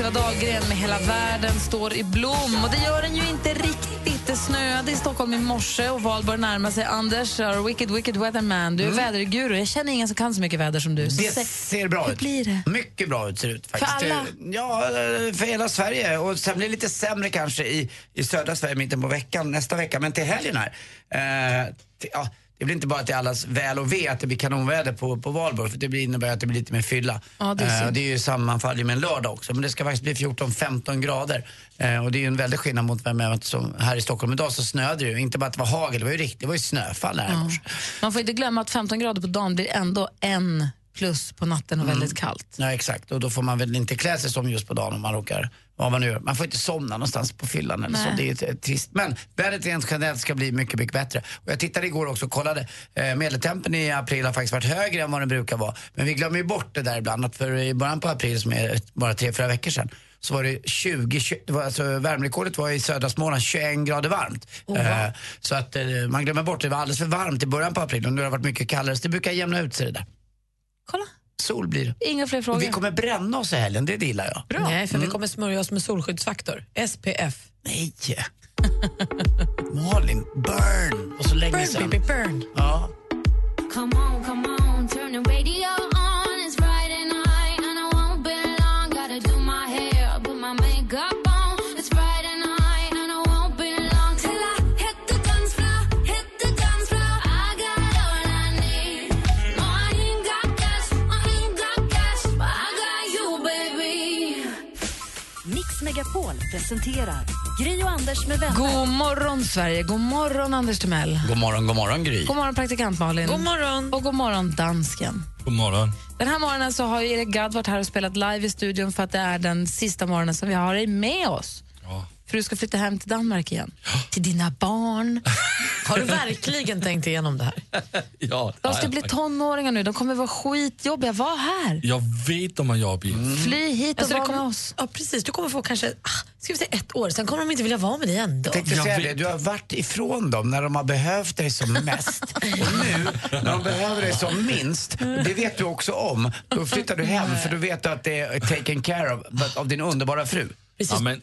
Eva Dahlgren med Hela världen står i blom. Och det gör den ju inte riktigt. Det snöade i Stockholm i morse och val börjar närma sig. Anders, wicked, wicked weatherman. Du är väderguru. Jag känner ingen som kan så mycket väder som du. Så Det ser bra ut. blir det? Mycket bra ut ser det ut faktiskt. För alla? Ja, eh, för hela Sverige. Och sen blir det lite sämre kanske i, i södra Sverige mitten på veckan, nästa vecka. Men till helgen här. Eh, till, ja, det blir inte bara till allas väl och ve att det blir kanonväder på, på valborg. För det blir, innebär att det blir lite mer fylla. Ja, det är och det är ju sammanfaller med en lördag också. Men det ska faktiskt bli 14-15 grader. Eh, och det är ju en väldig skillnad mot vem jag som här i Stockholm. Idag så snöade det ju. Inte bara att det var hagel, det var ju riktigt, det var ju snöfall här morse. Man får inte glömma att 15 grader på dagen blir ändå en plus på natten och Mm. väldigt kallt. Ja exakt och då får man väl inte klä sig som just på dagen om man råkar, vad man nu gör. Man får inte somna någonstans på fyllan eller så. Nej. Det är trist. Men vädret rent generellt ska bli mycket, mycket bättre. Och jag tittade igår också och kollade. Eh, medeltempen i april har faktiskt varit högre än vad den brukar vara. Men vi glömmer ju bort det där ibland att för i början på april som är bara tre, fyra veckor sedan så var det 20, 20 det var alltså, värmerekordet var i södra Småland 21 grader varmt. Eh, så att eh, man glömmer bort det. Det var alldeles för varmt i början på april och nu har det varit mycket kallare. Så det brukar jämna ut sig det där. Kolla. Sol blir det. Inga fler Och frågor. vi kommer bränna oss i helgen, det gillar jag. Bra. Nej, för vi Mm. kommer smörja oss med solskyddsfaktor. SPF. Nej. <laughs> Malin, burn! Och så länge Burn, sedan. baby, burn. Ja. Come on, come on, turn the radio Megapol presenterar Gry och Anders med vänner. God morgon, Sverige. God morgon, Anders Timell. God morgon, god morgon Gry. God morgon, praktikant Malin. God morgon. Och god morgon, dansken. God morgon. Den här morgonen så har Erik Gadd varit här och spelat live i studion för att det är den sista morgonen som vi har dig med oss. För du ska flytta hem till Danmark igen. Till dina barn. Har du verkligen tänkt igenom det här? Ja, De ska bli tonåringar nu. De kommer vara skitjobbiga. Var här. Jag vet de är jobbiga. Fly hit och Alltså, var kommer- med oss. Ja, precis. Du kommer få kanske ah, ska vi säga ett år, sen kommer de inte vilja vara med dig ändå. Jag säga det, du har varit ifrån dem när de har behövt dig som <laughs> mest. Och nu, när de behöver dig som minst, det vet du också om, då flyttar du hem för då vet du att det är taken care of av din underbara fru. Ja, men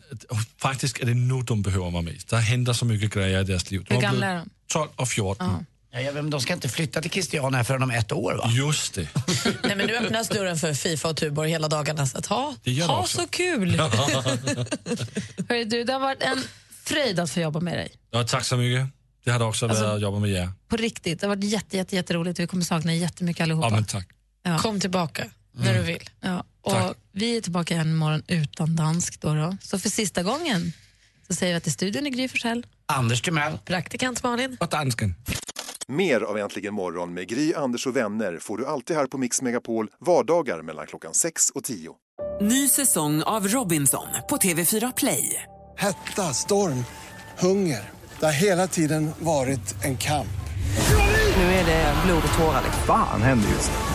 faktiskt är det nu de behöver mig mest. Det händer så mycket grejer i deras liv. De Hur gamla är de? 12 och 14. Ja, ja, men de ska inte flytta till Christiania förrän om ett år va? Just det. <laughs> Nej, men nu öppnas dörren för Fifa och Tuborg hela dagarna. Så att, ha, Det gör det ha också. så kul! <laughs> Hörru, du, det har varit en fröjd att få jobba med dig. Ja, tack så mycket. Det har det också Alltså- varit att jobba med er. På riktigt. Det har varit jätte, jätte, jätteroligt. Vi kommer sakna er jättemycket allihopa. Ja, men tack. Ja. Kom tillbaka när du vill. Ja, och Tack. vi är tillbaka igen imorgon utan dansk. Då då. Så för sista gången så säger vi att i studion är Gry Forssell. Anders Timell. Praktikant Malin. Och dansken. Mer av Äntligen morgon med Gry, Anders och vänner får du alltid här på Mix Megapol vardagar mellan klockan 6 och 10. Ny säsong av Robinson på TV4 Play. Hetta, storm, hunger. Det har hela tiden varit en kamp. Nu är det blod och tårar. liksom. Fan händer just nu.